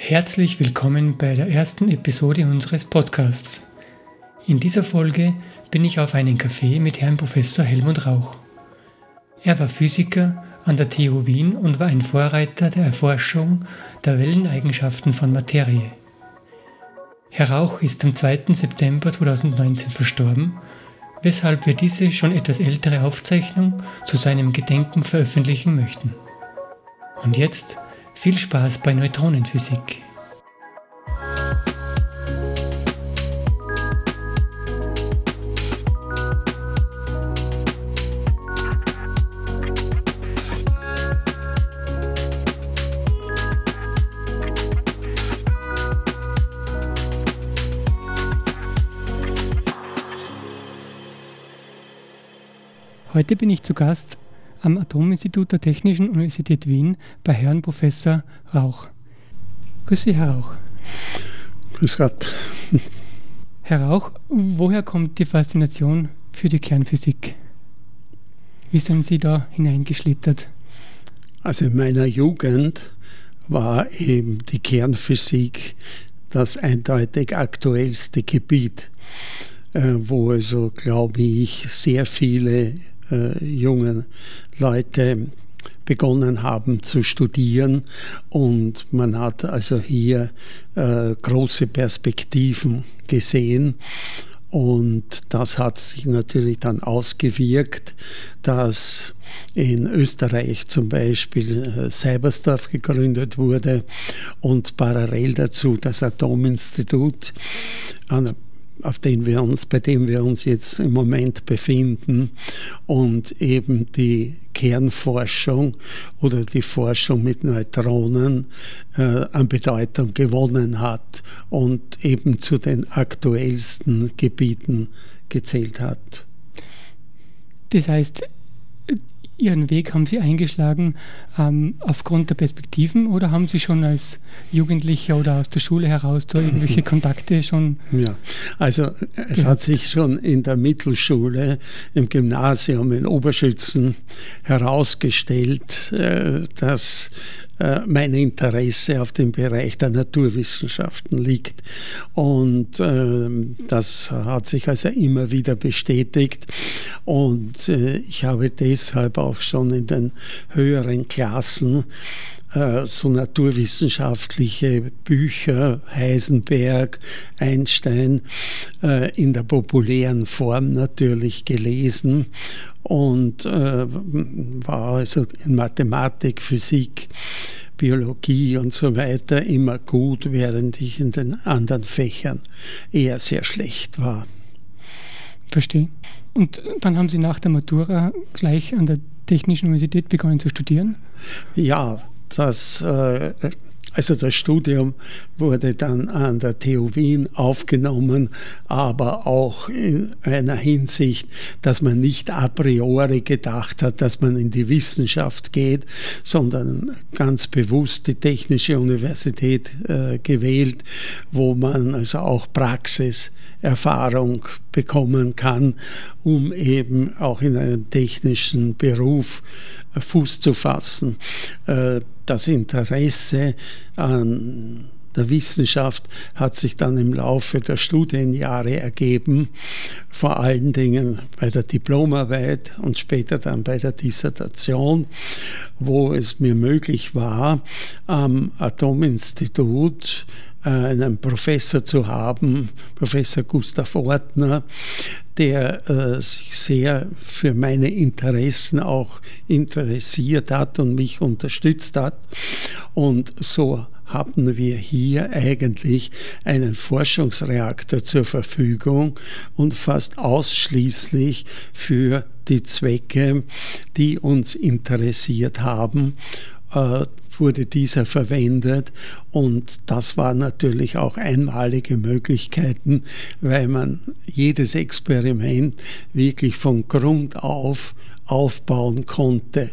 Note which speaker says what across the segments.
Speaker 1: Herzlich willkommen bei der ersten Episode unseres Podcasts. In dieser Folge bin ich auf einen Café mit Herrn Professor Helmut Rauch. Er war Physiker an der TU Wien und war ein Vorreiter der Erforschung der Welleneigenschaften von Materie. Herr Rauch ist am 2. September 2019 verstorben, weshalb wir diese schon etwas ältere Aufzeichnung zu seinem Gedenken veröffentlichen möchten. Und jetzt viel Spaß bei Neutronenphysik. Heute bin ich zu Gast am Atominstitut der Technischen Universität Wien bei Herrn Professor Rauch. Grüß Sie, Herr Rauch.
Speaker 2: Grüß Gott.
Speaker 1: Herr Rauch, woher kommt die Faszination für die Kernphysik? Wie sind Sie da hineingeschlittert?
Speaker 2: Also in meiner Jugend war eben die Kernphysik das eindeutig aktuellste Gebiet, äh, wo also, glaube ich, sehr viele äh, jungen Leute begonnen haben zu studieren und man hat also hier äh, große Perspektiven gesehen. Und das hat sich natürlich dann ausgewirkt, dass in Österreich zum Beispiel äh, Seibersdorf gegründet wurde und parallel dazu das Atominstitut an auf den wir uns, bei dem wir uns jetzt im Moment befinden und eben die Kernforschung oder die Forschung mit Neutronen äh, an Bedeutung gewonnen hat und eben zu den aktuellsten Gebieten gezählt hat.
Speaker 1: Das heißt, Ihren Weg haben Sie eingeschlagen ähm, aufgrund der Perspektiven oder haben Sie schon als Jugendlicher oder aus der Schule heraus da irgendwelche Kontakte schon?
Speaker 2: Ja, also es hat sich schon in der Mittelschule, im Gymnasium in Oberschützen herausgestellt, äh, dass mein Interesse auf dem Bereich der Naturwissenschaften liegt. Und äh, das hat sich also immer wieder bestätigt. Und äh, ich habe deshalb auch schon in den höheren Klassen äh, so naturwissenschaftliche Bücher, Heisenberg, Einstein, äh, in der populären Form natürlich gelesen und äh, war also in Mathematik, Physik, Biologie und so weiter immer gut, während ich in den anderen Fächern eher sehr schlecht war.
Speaker 1: Verstehe. Und dann haben Sie nach der Matura gleich an der Technischen Universität begonnen zu studieren?
Speaker 2: Ja, das äh, also das Studium wurde dann an der TU Wien aufgenommen, aber auch in einer Hinsicht, dass man nicht a priori gedacht hat, dass man in die Wissenschaft geht, sondern ganz bewusst die Technische Universität äh, gewählt, wo man also auch Praxiserfahrung bekommen kann, um eben auch in einem technischen Beruf Fuß zu fassen. Äh, das Interesse an der Wissenschaft hat sich dann im Laufe der Studienjahre ergeben, vor allen Dingen bei der Diplomarbeit und später dann bei der Dissertation, wo es mir möglich war, am Atominstitut einen Professor zu haben, Professor Gustav Ortner, der äh, sich sehr für meine Interessen auch interessiert hat und mich unterstützt hat. Und so haben wir hier eigentlich einen Forschungsreaktor zur Verfügung und fast ausschließlich für die Zwecke, die uns interessiert haben. Äh, wurde dieser verwendet und das waren natürlich auch einmalige Möglichkeiten, weil man jedes Experiment wirklich von Grund auf aufbauen konnte.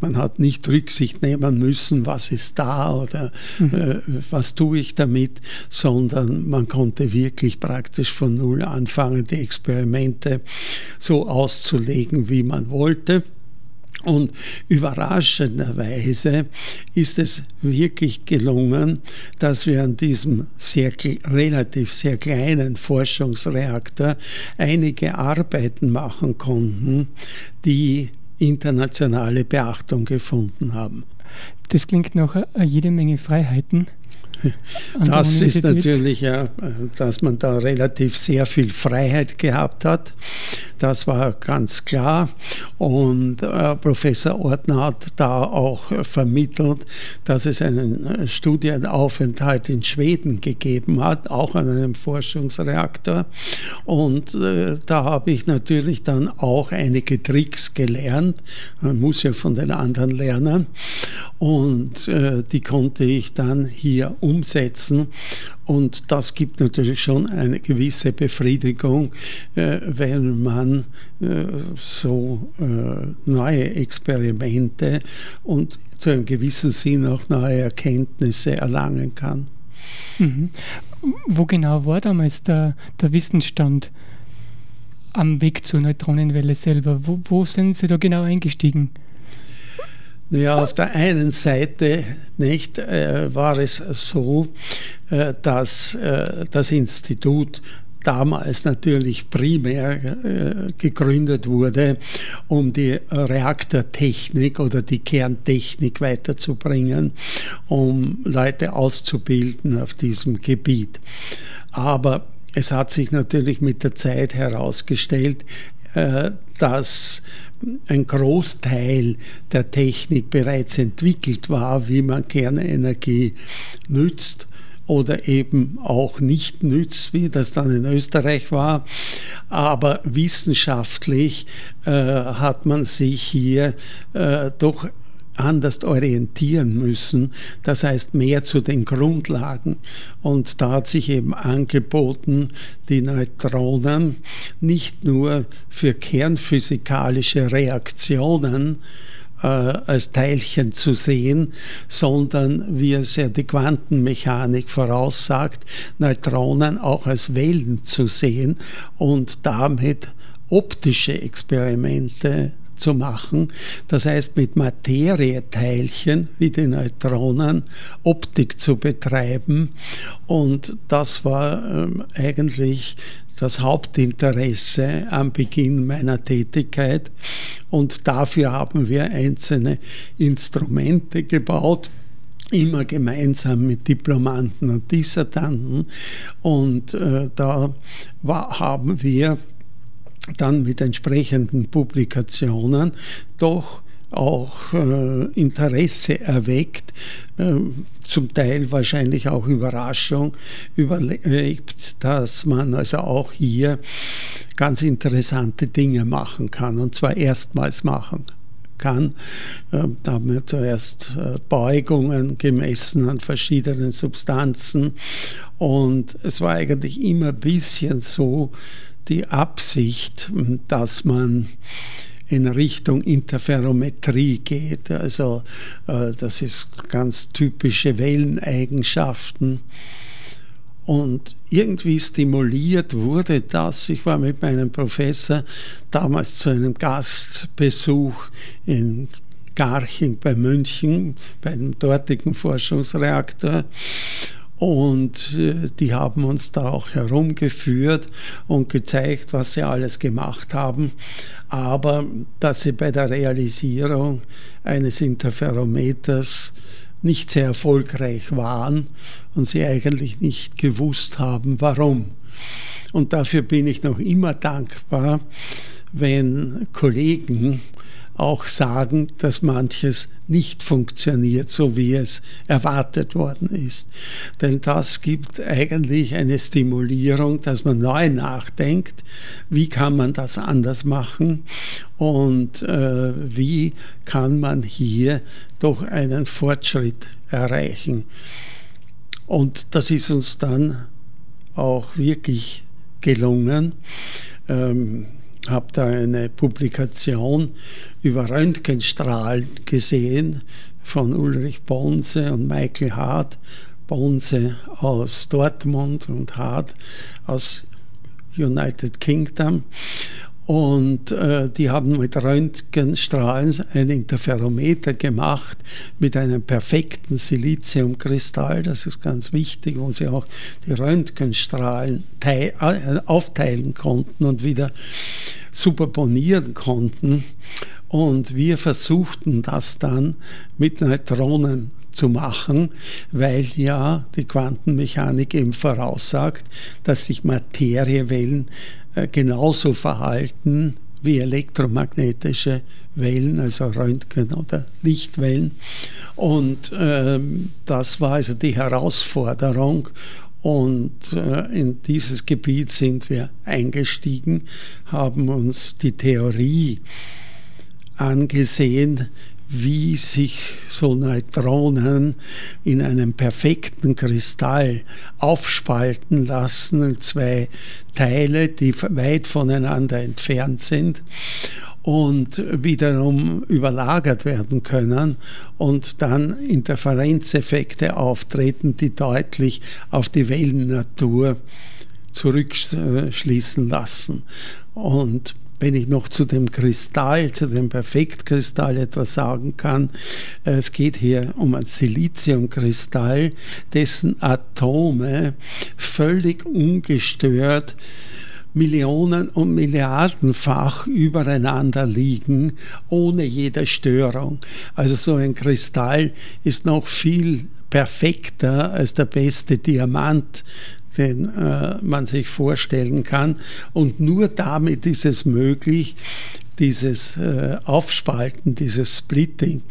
Speaker 2: Man hat nicht Rücksicht nehmen müssen, was ist da oder mhm. äh, was tue ich damit, sondern man konnte wirklich praktisch von Null anfangen, die Experimente so auszulegen, wie man wollte. Und überraschenderweise ist es wirklich gelungen, dass wir an diesem sehr, relativ sehr kleinen Forschungsreaktor einige Arbeiten machen konnten, die internationale Beachtung gefunden haben.
Speaker 1: Das klingt nach jede Menge Freiheiten.
Speaker 2: Das ist natürlich, ja, dass man da relativ sehr viel Freiheit gehabt hat. Das war ganz klar. Und äh, Professor Ortner hat da auch vermittelt, dass es einen Studienaufenthalt in Schweden gegeben hat, auch an einem Forschungsreaktor. Und äh, da habe ich natürlich dann auch einige Tricks gelernt. Man muss ja von den anderen lernen. Und äh, die konnte ich dann hier umsetzen. Und das gibt natürlich schon eine gewisse Befriedigung, äh, wenn man äh, so äh, neue Experimente und zu einem gewissen Sinn auch neue Erkenntnisse erlangen kann.
Speaker 1: Mhm. Wo genau war damals der, der Wissensstand am Weg zur Neutronenwelle selber? Wo, wo sind Sie da genau eingestiegen?
Speaker 2: Ja, auf der einen Seite nicht, äh, war es so, äh, dass äh, das Institut damals natürlich primär äh, gegründet wurde, um die Reaktortechnik oder die Kerntechnik weiterzubringen, um Leute auszubilden auf diesem Gebiet. Aber es hat sich natürlich mit der Zeit herausgestellt, äh, dass ein Großteil der Technik bereits entwickelt war, wie man Kernenergie nützt oder eben auch nicht nützt, wie das dann in Österreich war. Aber wissenschaftlich äh, hat man sich hier äh, doch anders orientieren müssen, das heißt mehr zu den Grundlagen. Und da hat sich eben angeboten, die Neutronen nicht nur für kernphysikalische Reaktionen äh, als Teilchen zu sehen, sondern wie es ja die Quantenmechanik voraussagt, Neutronen auch als Wellen zu sehen und damit optische Experimente zu machen. Das heißt, mit Materieteilchen wie die Neutronen Optik zu betreiben. Und das war ähm, eigentlich das Hauptinteresse am Beginn meiner Tätigkeit. Und dafür haben wir einzelne Instrumente gebaut immer gemeinsam mit Diplomanten und Dissertanten. Und äh, da war, haben wir dann mit entsprechenden Publikationen doch auch äh, Interesse erweckt, äh, zum Teil wahrscheinlich auch Überraschung überlebt, dass man also auch hier ganz interessante Dinge machen kann und zwar erstmals machen kann. Äh, da haben wir zuerst äh, Beugungen gemessen an verschiedenen Substanzen und es war eigentlich immer ein bisschen so, die Absicht, dass man in Richtung Interferometrie geht. Also äh, das ist ganz typische Welleneigenschaften. Und irgendwie stimuliert wurde das. Ich war mit meinem Professor damals zu einem Gastbesuch in Garching bei München, beim dortigen Forschungsreaktor. Und äh, die haben uns da auch herumgeführt und gezeigt, was sie alles gemacht haben. Aber dass sie bei der Realisierung eines Interferometers nicht sehr erfolgreich waren und sie eigentlich nicht gewusst haben, warum. Und dafür bin ich noch immer dankbar, wenn Kollegen auch sagen, dass manches nicht funktioniert, so wie es erwartet worden ist. Denn das gibt eigentlich eine Stimulierung, dass man neu nachdenkt, wie kann man das anders machen und äh, wie kann man hier doch einen Fortschritt erreichen. Und das ist uns dann auch wirklich gelungen. Ähm, habe da eine Publikation über Röntgenstrahlen gesehen von Ulrich Bonse und Michael Hart. Bonse aus Dortmund und Hart aus United Kingdom. Und äh, die haben mit Röntgenstrahlen ein Interferometer gemacht mit einem perfekten Siliziumkristall. Das ist ganz wichtig, wo sie auch die Röntgenstrahlen äh, aufteilen konnten und wieder superponieren konnten. Und wir versuchten das dann mit Neutronen zu machen, weil ja die Quantenmechanik eben voraussagt, dass sich Materiewellen genauso verhalten wie elektromagnetische Wellen, also Röntgen- oder Lichtwellen. Und äh, das war also die Herausforderung. Und äh, in dieses Gebiet sind wir eingestiegen, haben uns die Theorie angesehen, wie sich so Neutronen in einem perfekten Kristall aufspalten lassen zwei Teile, die weit voneinander entfernt sind und wiederum überlagert werden können und dann Interferenzeffekte auftreten, die deutlich auf die Wellennatur zurückschließen lassen. Und wenn ich noch zu dem Kristall, zu dem Perfektkristall etwas sagen kann, es geht hier um ein Siliziumkristall, dessen Atome völlig ungestört Millionen und Milliardenfach übereinander liegen, ohne jede Störung. Also so ein Kristall ist noch viel perfekter als der beste Diamant, den äh, man sich vorstellen kann. Und nur damit ist es möglich, dieses äh, Aufspalten, dieses Splitting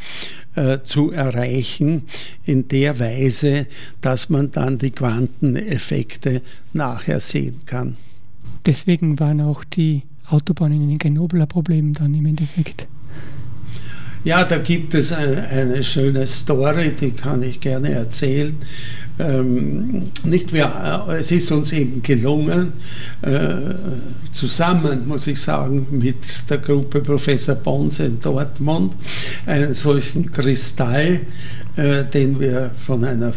Speaker 2: äh, zu erreichen, in der Weise, dass man dann die Quanteneffekte nachher sehen kann.
Speaker 1: Deswegen waren auch die Autobahnen in Grenoble ein Problem dann im Endeffekt.
Speaker 2: Ja, da gibt es eine, eine schöne Story, die kann ich gerne erzählen. Ähm, nicht wir, äh, es ist uns eben gelungen, äh, zusammen, muss ich sagen, mit der Gruppe Professor Bonse in Dortmund, einen solchen Kristall, äh, den wir von einer äh,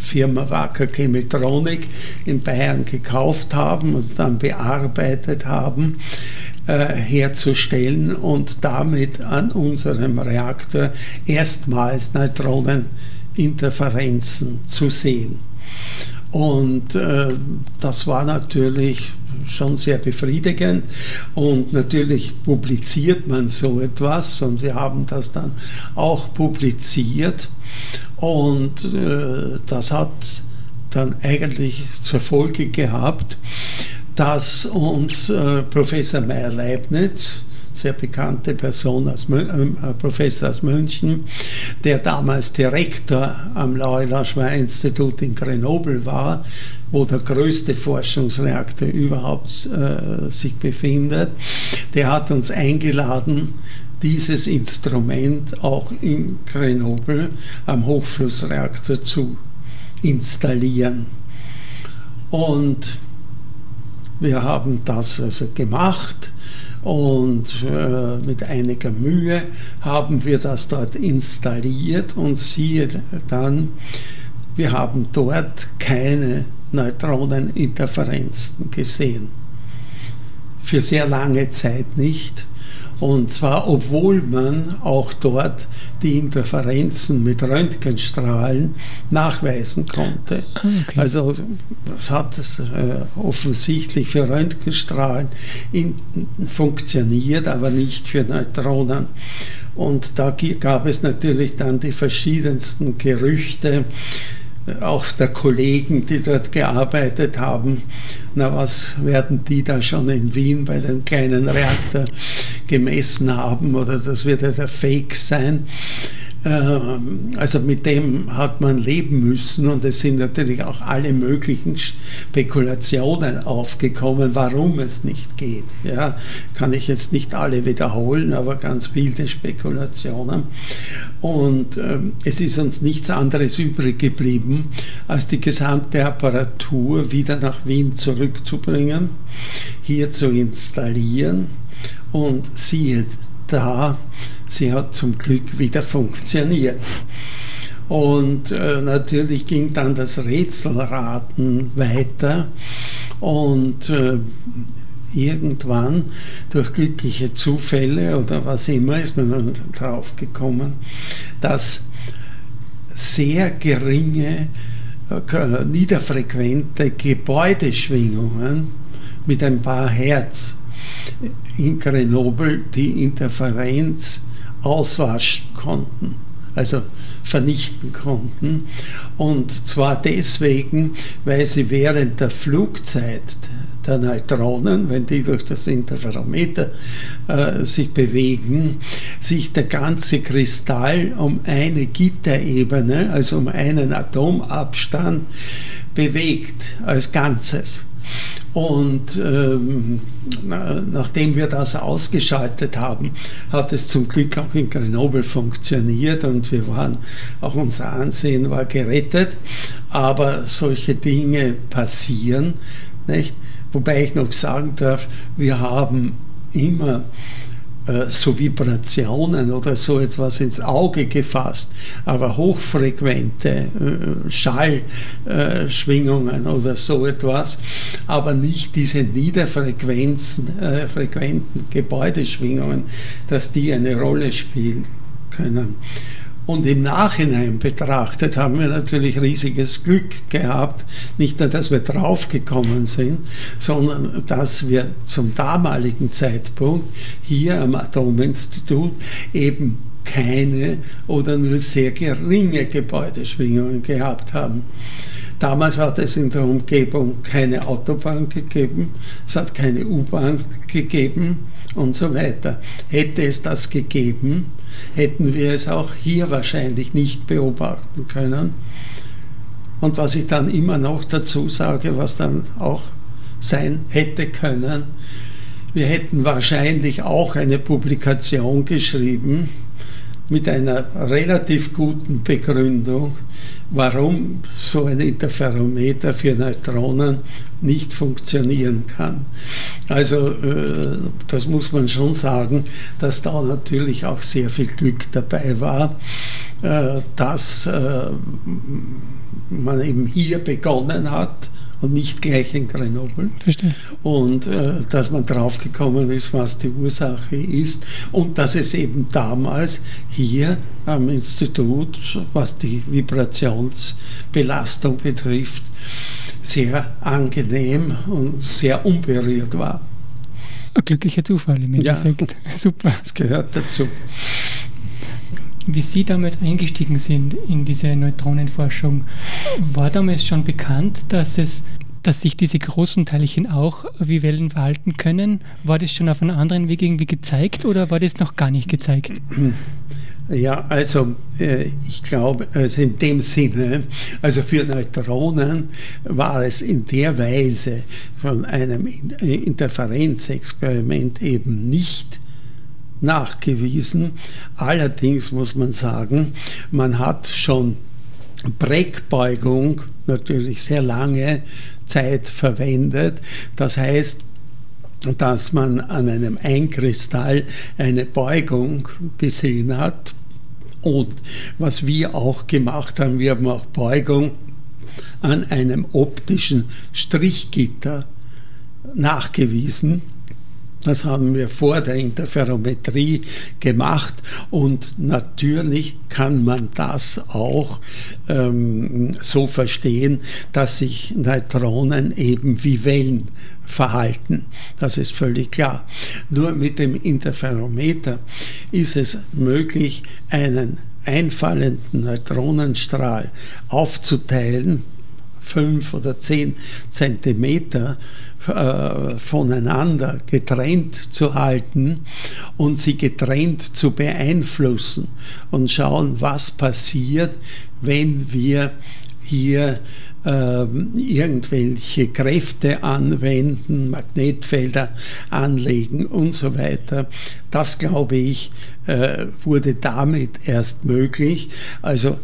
Speaker 2: Firma Wacker Chemitronik in Bayern gekauft haben und dann bearbeitet haben, äh, herzustellen und damit an unserem Reaktor erstmals Neutroneninterferenzen zu sehen. Und äh, das war natürlich schon sehr befriedigend und natürlich publiziert man so etwas und wir haben das dann auch publiziert und äh, das hat dann eigentlich zur Folge gehabt, dass uns äh, Professor Meyer-Leibniz, sehr bekannte Person, als äh, Professor aus München, der damals Direktor am Loyola-Schweizer-Institut in Grenoble war, wo der größte Forschungsreaktor überhaupt äh, sich befindet, der hat uns eingeladen, dieses Instrument auch in Grenoble am Hochflussreaktor zu installieren. Und wir haben das also gemacht und äh, mit einiger Mühe haben wir das dort installiert und siehe dann, wir haben dort keine Neutroneninterferenzen gesehen. Für sehr lange Zeit nicht. Und zwar, obwohl man auch dort die Interferenzen mit Röntgenstrahlen nachweisen konnte. Ah, okay. Also es hat äh, offensichtlich für Röntgenstrahlen in, funktioniert, aber nicht für Neutronen. Und da gab es natürlich dann die verschiedensten Gerüchte, auch der Kollegen, die dort gearbeitet haben. Na, was werden die da schon in Wien bei dem kleinen Reaktor gemessen haben? Oder das wird ja der Fake sein. Ähm, also mit dem hat man leben müssen und es sind natürlich auch alle möglichen Spekulationen aufgekommen, warum es nicht geht. Ja, kann ich jetzt nicht alle wiederholen, aber ganz wilde Spekulationen. Und ähm, es ist uns nichts anderes übrig geblieben, als die gesamte Apparatur wieder nach Wien zurückzubringen, hier zu installieren und siehe da, sie hat zum Glück wieder funktioniert. Und äh, natürlich ging dann das Rätselraten weiter. Und äh, irgendwann durch glückliche Zufälle oder was immer ist man dann drauf gekommen, dass sehr geringe, äh, niederfrequente Gebäudeschwingungen mit ein paar Hertz in Grenoble die Interferenz auswaschen konnten, also vernichten konnten. Und zwar deswegen, weil sie während der Flugzeit der Neutronen, wenn die durch das Interferometer äh, sich bewegen, sich der ganze Kristall um eine Gitterebene, also um einen Atomabstand, bewegt als Ganzes. Und ähm, nachdem wir das ausgeschaltet haben, hat es zum Glück auch in Grenoble funktioniert und wir waren, auch unser Ansehen war gerettet. Aber solche Dinge passieren, nicht? Wobei ich noch sagen darf, wir haben immer so Vibrationen oder so etwas ins Auge gefasst, aber hochfrequente äh, Schallschwingungen oder so etwas, aber nicht diese niederfrequenzen, äh, frequenten Gebäudeschwingungen, dass die eine Rolle spielen können. Und im Nachhinein betrachtet haben wir natürlich riesiges Glück gehabt, nicht nur, dass wir draufgekommen sind, sondern dass wir zum damaligen Zeitpunkt hier am Atominstitut eben keine oder nur sehr geringe Gebäudeschwingungen gehabt haben. Damals hat es in der Umgebung keine Autobahn gegeben, es hat keine U-Bahn gegeben und so weiter. Hätte es das gegeben, hätten wir es auch hier wahrscheinlich nicht beobachten können. Und was ich dann immer noch dazu sage, was dann auch sein hätte können, wir hätten wahrscheinlich auch eine Publikation geschrieben mit einer relativ guten Begründung, warum so ein Interferometer für Neutronen nicht funktionieren kann. Also äh, das muss man schon sagen, dass da natürlich auch sehr viel Glück dabei war, äh, dass äh, man eben hier begonnen hat und nicht gleich in Grenoble. Verstehe. Und äh, dass man draufgekommen ist, was die Ursache ist und dass es eben damals hier am Institut, was die Vibrationsbelastung betrifft, sehr angenehm und sehr unberührt war.
Speaker 1: Ein glücklicher Zufall im Endeffekt.
Speaker 2: Ja, Super. Das gehört dazu.
Speaker 1: Wie Sie damals eingestiegen sind in diese Neutronenforschung, war damals schon bekannt, dass es dass sich diese großen Teilchen auch wie Wellen verhalten können. War das schon auf einem anderen Weg irgendwie gezeigt oder war das noch gar nicht gezeigt?
Speaker 2: Ja, also äh, ich glaube, also in dem Sinne, also für Neutronen war es in der Weise von einem Interferenzexperiment eben nicht nachgewiesen. Allerdings muss man sagen, man hat schon Breckbeugung natürlich sehr lange Zeit verwendet. Das heißt, dass man an einem Einkristall eine Beugung gesehen hat. Und was wir auch gemacht haben, wir haben auch Beugung an einem optischen Strichgitter nachgewiesen. Das haben wir vor der Interferometrie gemacht und natürlich kann man das auch ähm, so verstehen, dass sich Neutronen eben wie Wellen verhalten. Das ist völlig klar. Nur mit dem Interferometer ist es möglich, einen einfallenden Neutronenstrahl aufzuteilen, fünf oder zehn Zentimeter äh, voneinander getrennt zu halten und sie getrennt zu beeinflussen und schauen, was passiert, wenn wir hier äh, irgendwelche Kräfte anwenden, Magnetfelder anlegen und so weiter. Das, glaube ich, äh, wurde damit erst möglich. Also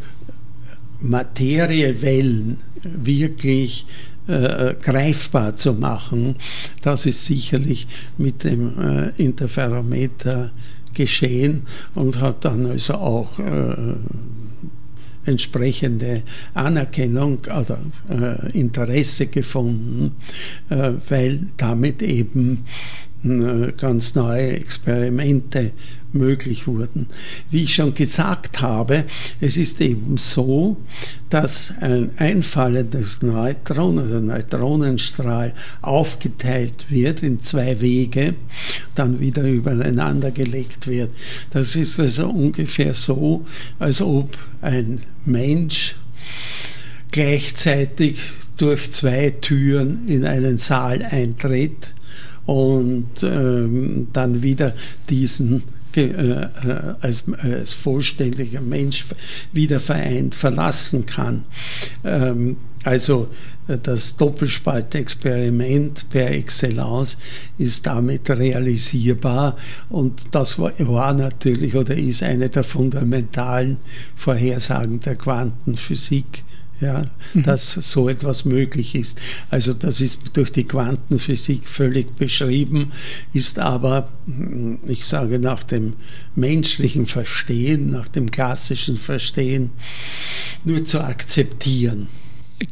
Speaker 2: Materiewellen wirklich äh, greifbar zu machen. Das ist sicherlich mit dem äh, Interferometer geschehen und hat dann also auch äh, entsprechende Anerkennung oder äh, Interesse gefunden, äh, weil damit eben ganz neue Experimente möglich wurden. Wie ich schon gesagt habe, es ist eben so, dass ein einfallendes Neutron oder Neutronenstrahl aufgeteilt wird in zwei Wege, dann wieder übereinander gelegt wird. Das ist also ungefähr so, als ob ein Mensch gleichzeitig durch zwei Türen in einen Saal eintritt und ähm, dann wieder diesen äh, äh, als, als, vollständiger Mensch wieder vereint verlassen kann. Ähm, also äh, das Doppelspaltexperiment per Excellence ist damit realisierbar und das war, war, natürlich oder ist eine der fundamentalen Vorhersagen der Quantenphysik ja, mhm. dass so etwas möglich ist. Also das ist durch die Quantenphysik völlig beschrieben, ist aber, hm, ich sage, nach dem menschlichen Verstehen, nach dem klassischen Verstehen nur zu akzeptieren.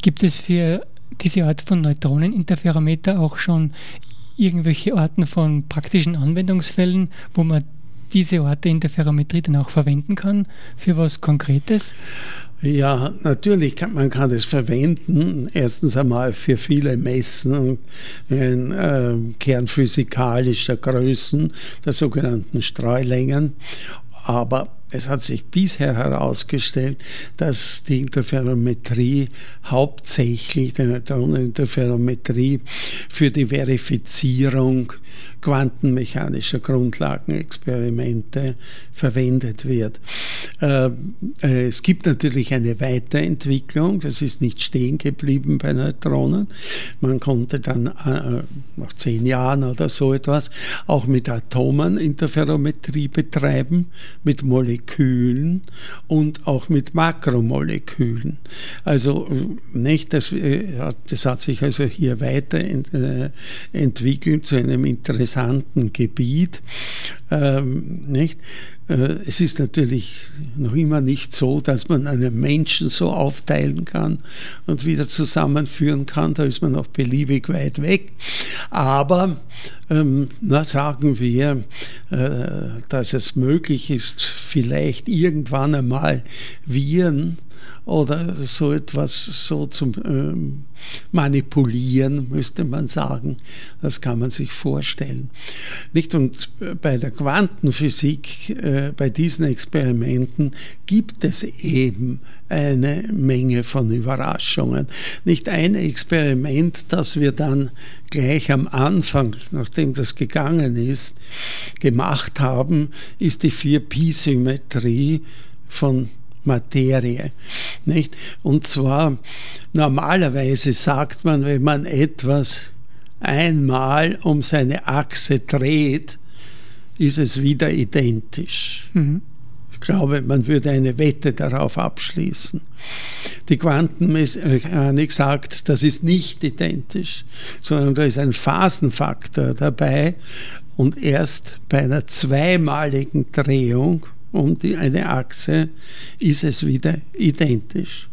Speaker 1: Gibt es für diese Art von Neutroneninterferometer auch schon irgendwelche Arten von praktischen Anwendungsfällen, wo man diese Art der Interferometrie dann auch verwenden kann für was Konkretes?
Speaker 2: Ja, natürlich kann man kann es verwenden. Erstens einmal für viele Messen in äh, kernphysikalischer Größen, der sogenannten Streulängen. Aber es hat sich bisher herausgestellt, dass die Interferometrie hauptsächlich, die Neutroneninterferometrie, für die Verifizierung quantenmechanischer Grundlagenexperimente verwendet wird. Äh, äh, es gibt natürlich eine Weiterentwicklung, das ist nicht stehen geblieben bei Neutronen. Man konnte dann äh, nach zehn Jahren oder so etwas auch mit Atomen Interferometrie betreiben, mit Molekülen und auch mit Makromolekülen. Also nicht, das, das hat sich also hier weiterentwickelt zu einem interessanten Gebiet. Nicht? Äh, es ist natürlich noch immer nicht so, dass man einen Menschen so aufteilen kann und wieder zusammenführen kann. Da ist man noch beliebig weit weg. Aber ähm, na, sagen wir, äh, dass es möglich ist, vielleicht irgendwann einmal Viren oder so etwas so zum ähm, Manipulieren, müsste man sagen. Das kann man sich vorstellen. Nicht? Und äh, bei der Quantenphysik, äh, bei diesen Experimenten gibt es eben eine Menge von Überraschungen. Nicht ein Experiment, das wir dann gleich am Anfang, nachdem das gegangen ist, gemacht haben, ist die 4-Pi-Symmetrie von Materie. Nicht? Und zwar normalerweise sagt man, wenn man etwas einmal um seine Achse dreht, ist es wieder identisch. Mhm. Ich glaube, man würde eine Wette darauf abschließen. Die Quantenmechanik sagt, das ist nicht identisch, sondern da ist ein Phasenfaktor dabei und erst bei einer zweimaligen Drehung um die, eine Achse ist es wieder identisch.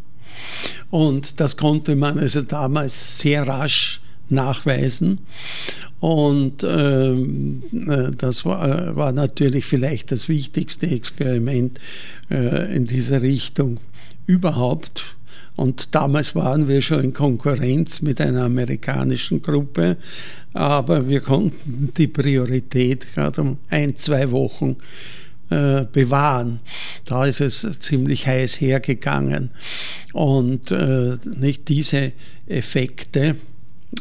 Speaker 2: Und das konnte man also damals sehr rasch nachweisen. Und ähm, äh, das war, war, natürlich vielleicht das wichtigste Experiment äh, in dieser Richtung überhaupt. Und damals waren wir schon in Konkurrenz mit einer amerikanischen Gruppe, aber wir konnten die Priorität gerade um ein, zwei Wochen äh, bewahren. Da ist es ziemlich heiß hergegangen. Und äh, nicht diese Effekte,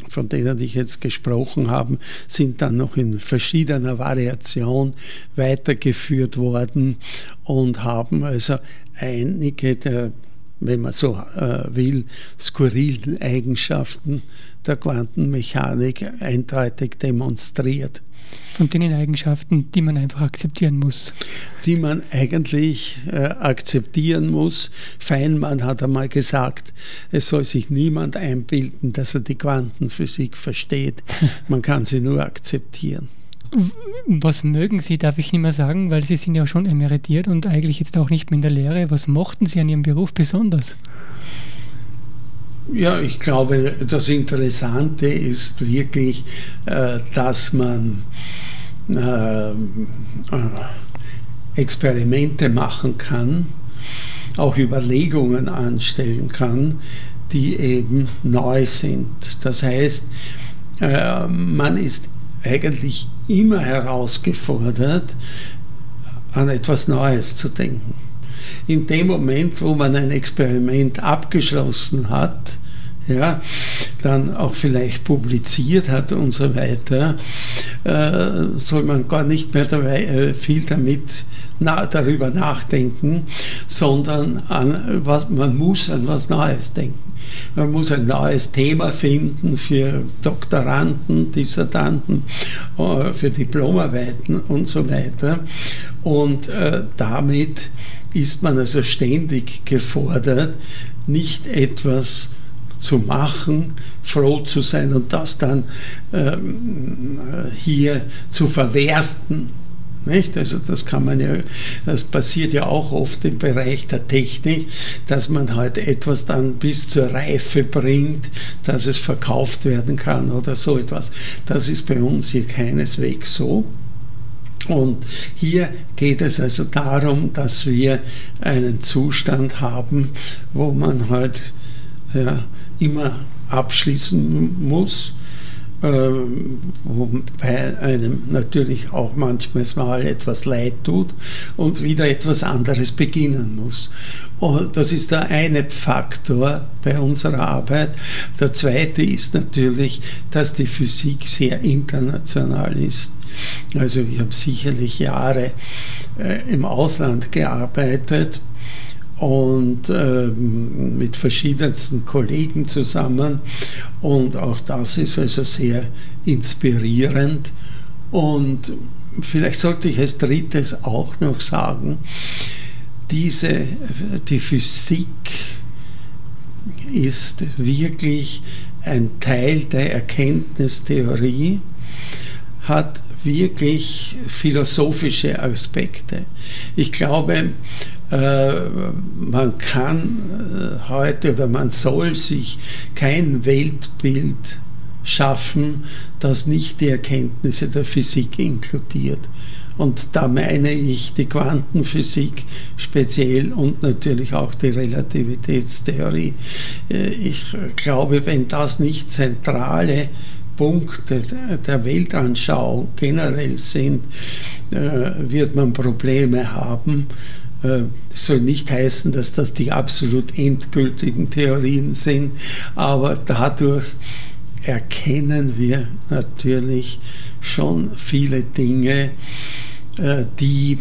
Speaker 2: von denen ich jetzt gesprochen habe, sind dann noch in verschiedener Variation weitergeführt worden und haben also einige der, wenn man so äh, will, skurrilen Eigenschaften der Quantenmechanik eindeutig demonstriert
Speaker 1: von den Eigenschaften, die man einfach akzeptieren muss.
Speaker 2: Die man eigentlich äh, akzeptieren muss. Feynman hat einmal gesagt, es soll sich niemand einbilden, dass er die Quantenphysik versteht. Man kann sie nur akzeptieren.
Speaker 1: Was mögen Sie, darf ich nicht mehr sagen, weil Sie sind ja schon emeritiert und eigentlich jetzt auch nicht mehr in der Lehre. Was mochten Sie an Ihrem Beruf besonders?
Speaker 2: Ja, ich glaube, das Interessante ist wirklich, äh, dass man äh, äh, Experimente machen kann, auch Überlegungen anstellen kann, die eben neu sind. Das heißt, man ist eigentlich immer herausgefordert, an etwas Neues zu denken. In dem Moment, wo man ein Experiment abgeschlossen hat, ja, dann auch vielleicht publiziert hat und so weiter, äh, soll man gar nicht mehr dabei, äh, viel damit na, darüber nachdenken, sondern an was, man muss an was Neues denken. Man muss ein neues Thema finden für Doktoranden, Dissertanten, äh, für Diplomarbeiten und so weiter. Und äh, damit ist man also ständig gefordert, nicht etwas zu machen, froh zu sein und das dann ähm, hier zu verwerten. Nicht? Also das kann man ja, das passiert ja auch oft im Bereich der Technik, dass man halt etwas dann bis zur Reife bringt, dass es verkauft werden kann oder so etwas. Das ist bei uns hier keineswegs so. Und hier geht es also darum, dass wir einen Zustand haben, wo man halt ja, immer abschließen muss, wobei einem natürlich auch manchmal mal etwas leid tut und wieder etwas anderes beginnen muss. Und das ist der eine Faktor bei unserer Arbeit. Der zweite ist natürlich, dass die Physik sehr international ist. Also ich habe sicherlich Jahre äh, im Ausland gearbeitet und äh, mit verschiedensten Kollegen zusammen. Und auch das ist also sehr inspirierend. Und vielleicht sollte ich als drittes auch noch sagen, diese, die Physik ist wirklich ein Teil der Erkenntnistheorie, hat wirklich philosophische Aspekte. Ich glaube, man kann äh, heute oder man soll sich kein Weltbild schaffen, das nicht die Erkenntnisse der Physik inkludiert. Und da meine ich die Quantenphysik speziell und natürlich auch die Relativitätstheorie. Äh, ich glaube, wenn das nicht zentrale Punkte der Weltanschauung generell sind, wird man Probleme haben, das äh, soll nicht heißen, dass das die absolut endgültigen Theorien sind, aber dadurch erkennen wir natürlich schon viele Dinge, äh, die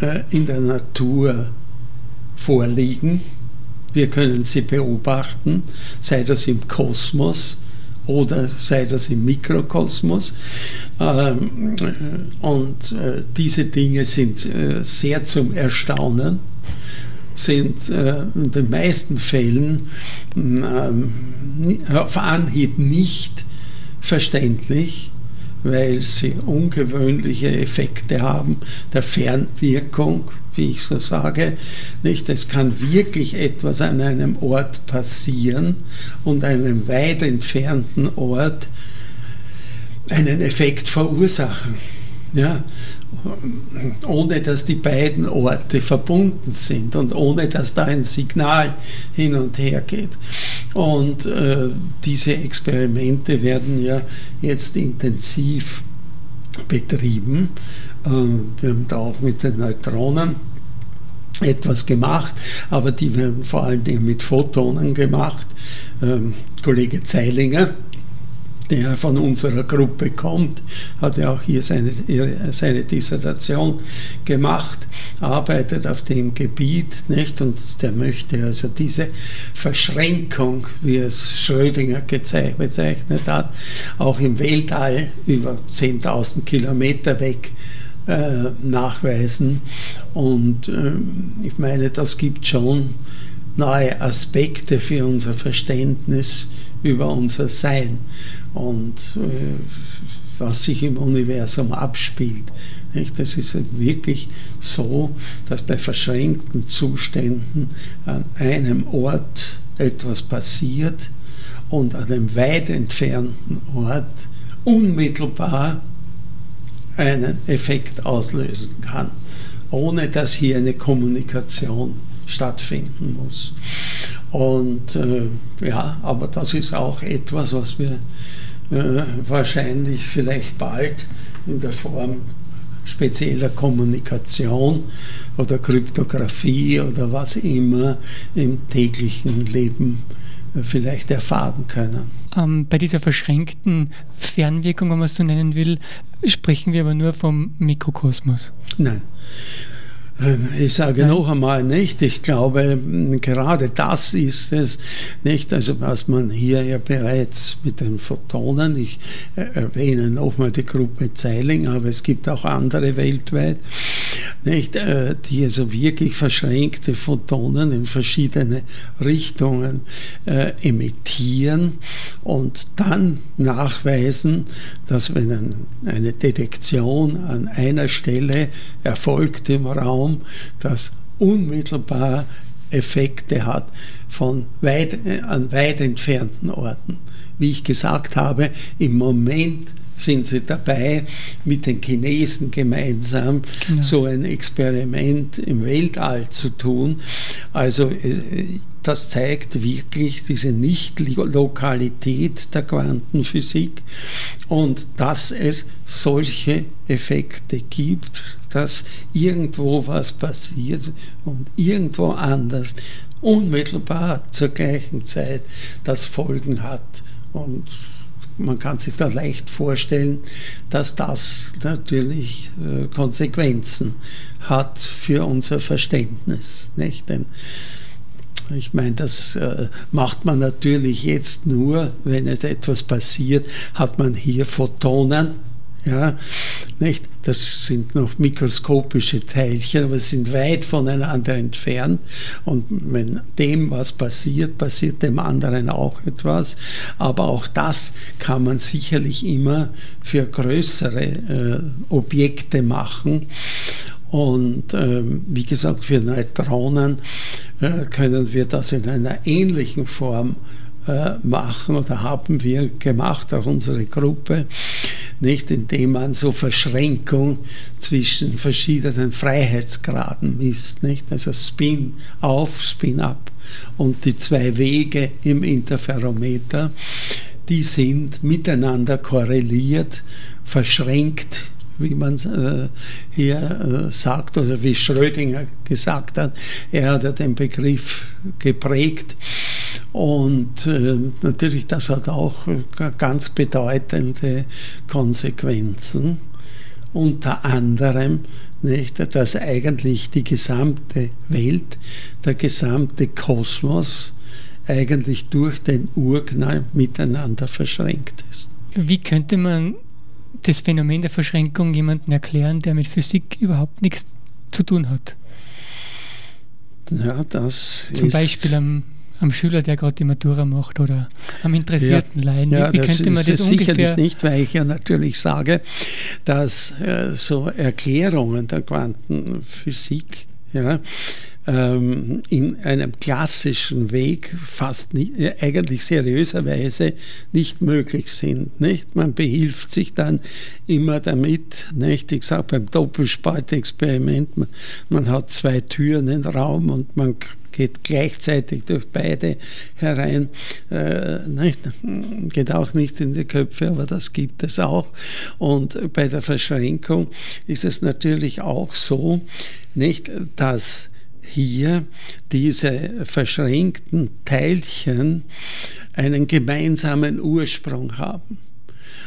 Speaker 2: äh, in der Natur vorliegen. Wir können sie beobachten, sei das im Kosmos oder sei das im Mikrokosmos. Ähm, und äh, diese Dinge sind äh, sehr zum Erstaunen, sind äh, in den meisten Fällen ähm, auf Anhieb nicht verständlich weil sie ungewöhnliche Effekte haben der Fernwirkung, wie ich so sage. Nicht? Es kann wirklich etwas an einem Ort passieren und einem weit entfernten Ort einen Effekt verursachen. Ja, ohne dass die beiden Orte verbunden sind und ohne dass da ein Signal hin und her geht. Und äh, diese Experimente werden ja jetzt intensiv betrieben. Äh, wir haben da auch mit den Neutronen etwas gemacht, aber die werden vor allem mit Photonen gemacht. Ähm, Kollege Zeilinger der von unserer Gruppe kommt, hat ja auch hier seine, seine Dissertation gemacht, arbeitet auf dem Gebiet, nicht? Und der möchte also diese Verschränkung, wie es Schrödinger bezeichnet hat, auch im Weltall über 10.000 Kilometer weg äh, nachweisen. Und äh, ich meine, das gibt schon neue Aspekte für unser Verständnis über unser Sein. Und äh, was sich im Universum abspielt. Nicht? Das ist wirklich so, dass bei verschränkten Zuständen an einem Ort etwas passiert und an einem weit entfernten Ort unmittelbar einen Effekt auslösen kann, ohne dass hier eine Kommunikation stattfinden muss. Und äh, ja, aber das ist auch etwas, was wir äh, wahrscheinlich vielleicht bald in der Form spezieller Kommunikation oder Kryptographie oder was immer im täglichen Leben äh, vielleicht erfahren können.
Speaker 1: Ähm, bei dieser verschränkten Fernwirkung, wenn man es so nennen will, sprechen wir aber nur vom Mikrokosmos.
Speaker 2: Nein. Ich sage Nein. noch einmal nicht, ich glaube, gerade das ist es, nicht? Also, was man hier ja bereits mit den Photonen, ich äh, erwähne nochmal die Gruppe Zeiling, aber es gibt auch andere weltweit, nicht? Äh, die also wirklich verschränkte Photonen in verschiedene Richtungen äh, emittieren und dann nachweisen, dass wenn eine Detektion an einer Stelle erfolgt im Raum, das unmittelbar Effekte hat von weit, an weit entfernten Orten. Wie ich gesagt habe, im Moment sind sie dabei, mit den Chinesen gemeinsam genau. so ein Experiment im Weltall zu tun. Also das zeigt wirklich diese Nicht-Lokalität der Quantenphysik und dass es solche Effekte gibt, dass irgendwo was passiert und irgendwo anders unmittelbar zur gleichen Zeit das Folgen hat. Und man kann sich da leicht vorstellen, dass das natürlich äh, Konsequenzen hat für unser Verständnis. Nicht? Denn ich meine, das äh, macht man natürlich jetzt nur, wenn es etwas passiert, hat man hier Photonen, ja, nicht? Das sind noch mikroskopische Teilchen, aber sie sind weit voneinander entfernt. Und wenn dem was passiert, passiert dem anderen auch etwas. Aber auch das kann man sicherlich immer für größere äh, Objekte machen. Und ähm, wie gesagt, für Neutronen äh, können wir das in einer ähnlichen Form äh, machen oder haben wir gemacht, auch unsere Gruppe nicht indem man so Verschränkung zwischen verschiedenen Freiheitsgraden misst, nicht? Also Spin auf, Spin ab und die zwei Wege im Interferometer, die sind miteinander korreliert, verschränkt wie man äh, hier äh, sagt oder wie Schrödinger gesagt hat. Er hat den Begriff geprägt und äh, natürlich, das hat auch ganz bedeutende Konsequenzen. Unter anderem, nicht, dass eigentlich die gesamte Welt, der gesamte Kosmos eigentlich durch den Urknall miteinander verschränkt ist.
Speaker 1: Wie könnte man das Phänomen der Verschränkung jemandem erklären, der mit Physik überhaupt nichts zu tun hat?
Speaker 2: Ja, das
Speaker 1: Zum Beispiel am am Schüler, der gerade die Matura macht oder am interessierten ja, Laien?
Speaker 2: Ja, Wie das könnte man ist das sicherlich nicht, weil ich ja natürlich sage, dass äh, so Erklärungen der Quantenphysik ja, ähm, in einem klassischen Weg fast nie, eigentlich seriöserweise nicht möglich sind. Nicht? Man behilft sich dann immer damit. Nicht? Ich sage beim Doppelspaltexperiment, man, man hat zwei Türen im Raum und man geht gleichzeitig durch beide herein. Äh, nicht, geht auch nicht in die Köpfe, aber das gibt es auch. Und bei der Verschränkung ist es natürlich auch so, nicht, dass hier diese verschränkten Teilchen einen gemeinsamen Ursprung haben.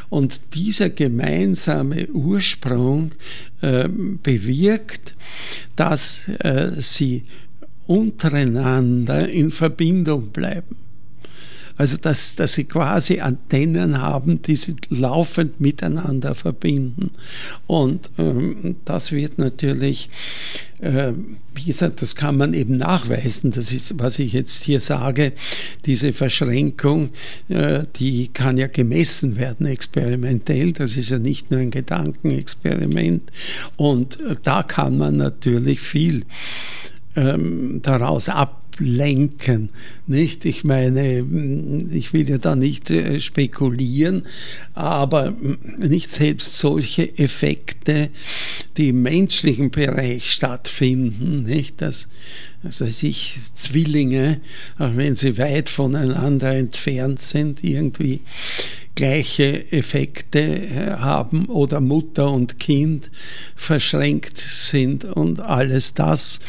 Speaker 2: Und dieser gemeinsame Ursprung äh, bewirkt, dass äh, sie untereinander in Verbindung bleiben. Also dass, dass sie quasi Antennen haben, die sie laufend miteinander verbinden. Und ähm, das wird natürlich, äh, wie gesagt, das kann man eben nachweisen. Das ist, was ich jetzt hier sage, diese Verschränkung, äh, die kann ja gemessen werden experimentell. Das ist ja nicht nur ein Gedankenexperiment. Und äh, da kann man natürlich viel ähm, daraus ablenken. Nicht? Ich meine, ich will ja da nicht äh, spekulieren, aber nicht selbst solche Effekte, die im menschlichen Bereich stattfinden, nicht? Dass, also sich Zwillinge, auch wenn sie weit voneinander entfernt sind, irgendwie gleiche Effekte äh, haben oder Mutter und Kind verschränkt sind und alles das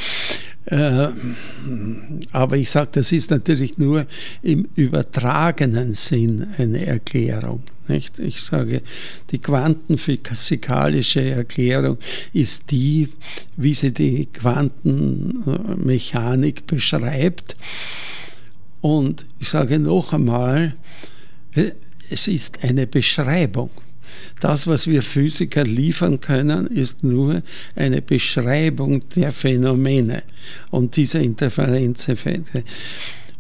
Speaker 2: aber ich sage, das ist natürlich nur im übertragenen Sinn eine Erklärung. Nicht? Ich sage, die quantenphysikalische Erklärung ist die, wie sie die Quantenmechanik beschreibt. Und ich sage noch einmal, äh, es ist eine Beschreibung. Das, was wir Physiker liefern können, ist nur eine Beschreibung der Phänomene und dieser Interferenzeffekte.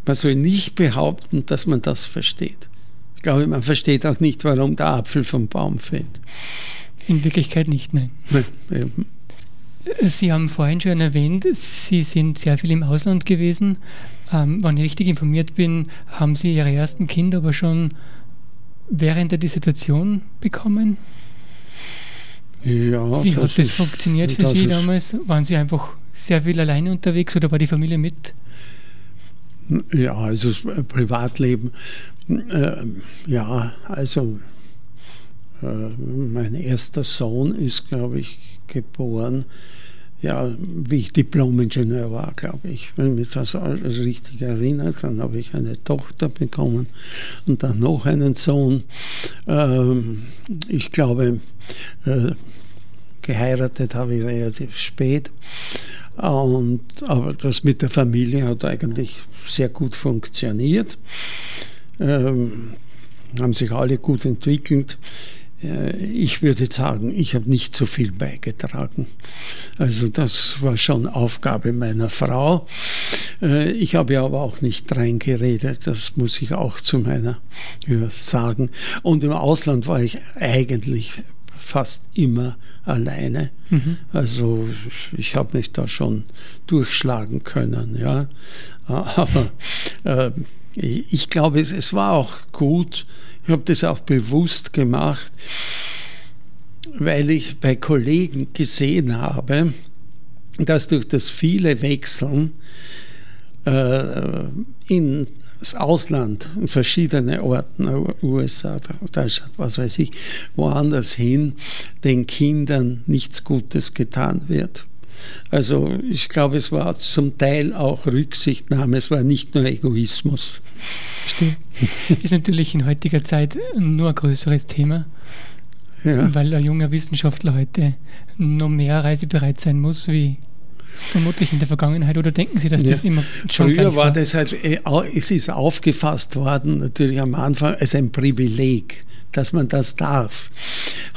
Speaker 2: Man soll nicht behaupten, dass man das versteht. Ich glaube, man versteht auch nicht, warum der Apfel vom Baum fällt.
Speaker 1: In Wirklichkeit nicht, nein. Sie haben vorhin schon erwähnt, Sie sind sehr viel im Ausland gewesen. Ähm, wenn ich richtig informiert bin, haben Sie Ihre ersten Kinder aber schon während der Dissertation bekommen? Ja. Wie hat das ist, funktioniert für Sie damals? Waren Sie einfach sehr viel alleine unterwegs oder war die Familie mit?
Speaker 2: Ja, also das Privatleben, äh, ja, also äh, mein erster Sohn ist, glaube ich, geboren ja, wie ich Diplom-Ingenieur war, glaube ich. Wenn mich das alles richtig erinnert, dann habe ich eine Tochter bekommen und dann noch einen Sohn. Ähm, ich glaube, äh, geheiratet habe ich relativ spät. Und, aber das mit der Familie hat eigentlich sehr gut funktioniert. Ähm, haben sich alle gut entwickelt. Äh, ich würde sagen, ich habe nicht so viel beigetragen. Also das war schon Aufgabe meiner Frau. Äh, ich habe ja aber auch nicht reingeredet, das muss ich auch zu meiner ja, sagen. Und im Ausland war ich eigentlich fast immer alleine. Mhm. Also ich habe mich da schon durchschlagen können. Ja. Aber äh, ich glaube, es, es war auch gut, ich habe das auch bewusst gemacht, weil ich bei Kollegen gesehen habe, dass durch das viele Wechseln äh, ins Ausland, in verschiedene Orten, USA, Deutschland, was weiß ich, woanders hin, den Kindern nichts Gutes getan wird. Also ich glaube, es war zum Teil auch Rücksichtnahme, es war nicht nur Egoismus.
Speaker 1: Stimmt. Ist natürlich in heutiger Zeit nur ein größeres Thema, ja. weil ein junger Wissenschaftler heute noch mehr reisebereit sein muss wie vermutlich in der Vergangenheit oder denken Sie, dass ja. das immer
Speaker 2: schon Früher war, war das halt, äh, es ist aufgefasst worden, natürlich am Anfang als ein Privileg dass man das darf.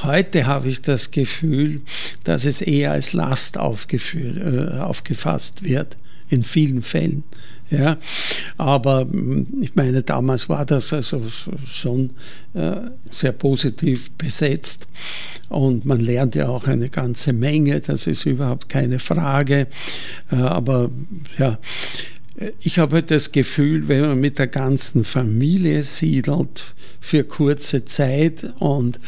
Speaker 2: Heute habe ich das Gefühl, dass es eher als Last äh, aufgefasst wird, in vielen Fällen. Ja, aber hm, ich meine, damals war das also schon äh, sehr positiv besetzt und man lernt ja auch eine ganze Menge, das ist überhaupt keine Frage. Äh, aber ja, ich habe das Gefühl, wenn man mit der ganzen Familie siedelt für kurze Zeit und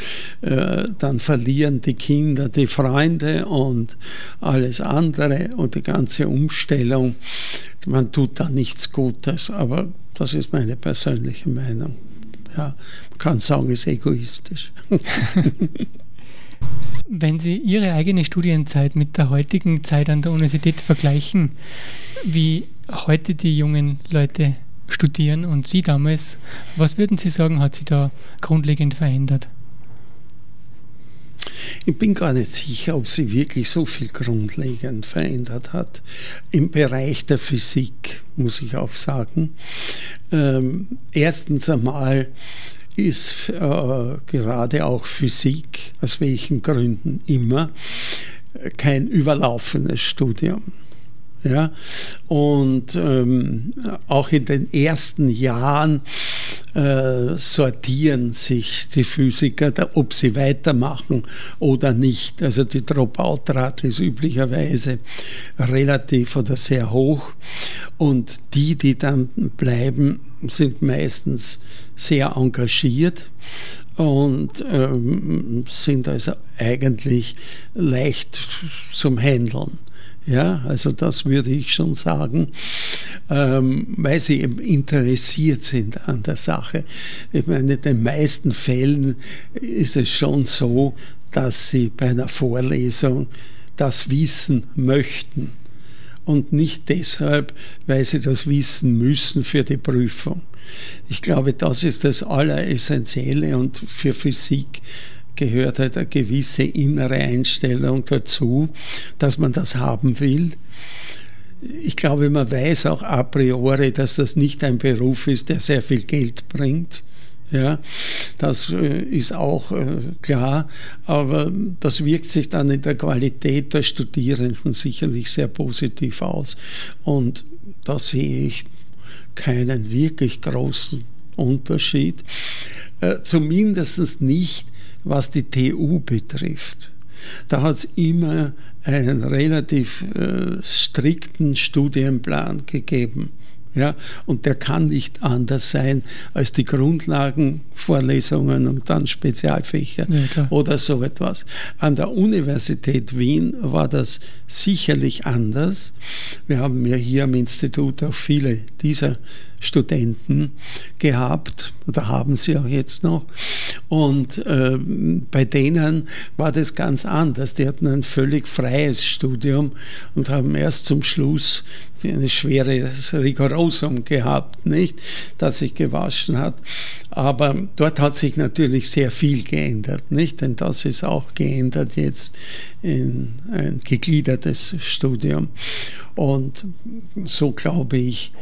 Speaker 2: äh, dann verlieren die Kinder die Freunde und alles andere und die ganze Umstellung, man tut da nichts Gutes, aber das ist meine persönliche Meinung. Ja, man kann sagen, es ist egoistisch.
Speaker 1: Wenn Sie Ihre eigene Studienzeit mit der heutigen Zeit an der Universität vergleichen, wie heute die jungen Leute studieren und Sie damals, was würden Sie sagen, hat sich da grundlegend verändert?
Speaker 2: Ich bin gar nicht sicher, ob sie wirklich so viel grundlegend verändert hat. Im Bereich der Physik, muss ich auch sagen. Ähm, erstens einmal ist äh, gerade auch Physik, aus welchen Gründen immer, kein überlaufenes Studium. Ja? Und ähm, auch in den ersten Jahren äh, sortieren sich die Physiker, ob sie weitermachen oder nicht. Also die Dropout-Rate ist üblicherweise relativ oder sehr hoch. Und die, die dann bleiben, sind meistens sehr engagiert und ähm, sind also eigentlich leicht zum Handeln. Ja, also das würde ich schon sagen, ähm, weil sie eben interessiert sind an der Sache. Ich meine, in den meisten Fällen ist es schon so, dass sie bei einer Vorlesung das wissen möchten und nicht deshalb, weil sie das wissen müssen für die Prüfung. Ich glaube, das ist das Alleressentielle und für Physik gehört halt eine gewisse innere Einstellung dazu, dass man das haben will. Ich glaube, man weiß auch a priori, dass das nicht ein Beruf ist, der sehr viel Geld bringt. Ja, das äh, ist auch äh, klar, aber das wirkt sich dann in der Qualität der Studierenden sicherlich sehr positiv aus. Und da sehe ich keinen wirklich großen Unterschied, äh, zumindest nicht was die TU betrifft. Da hat es immer einen relativ äh, strikten Studienplan gegeben. Ja, und der kann nicht anders sein als die Grundlagenvorlesungen und dann Spezialfächer ja, oder so etwas. An der Universität Wien war das sicherlich anders. Wir haben ja hier am Institut auch viele dieser Studenten gehabt oder haben sie auch jetzt noch. Und äh, bei denen war das ganz anders. Die hatten ein völlig freies Studium und haben erst zum Schluss ein schweres Rigorosum gehabt, nicht, das sich gewaschen hat. Aber dort hat sich natürlich sehr viel geändert, nicht? Denn das ist auch geändert jetzt in ein gegliedertes Studium. Und so glaube ich,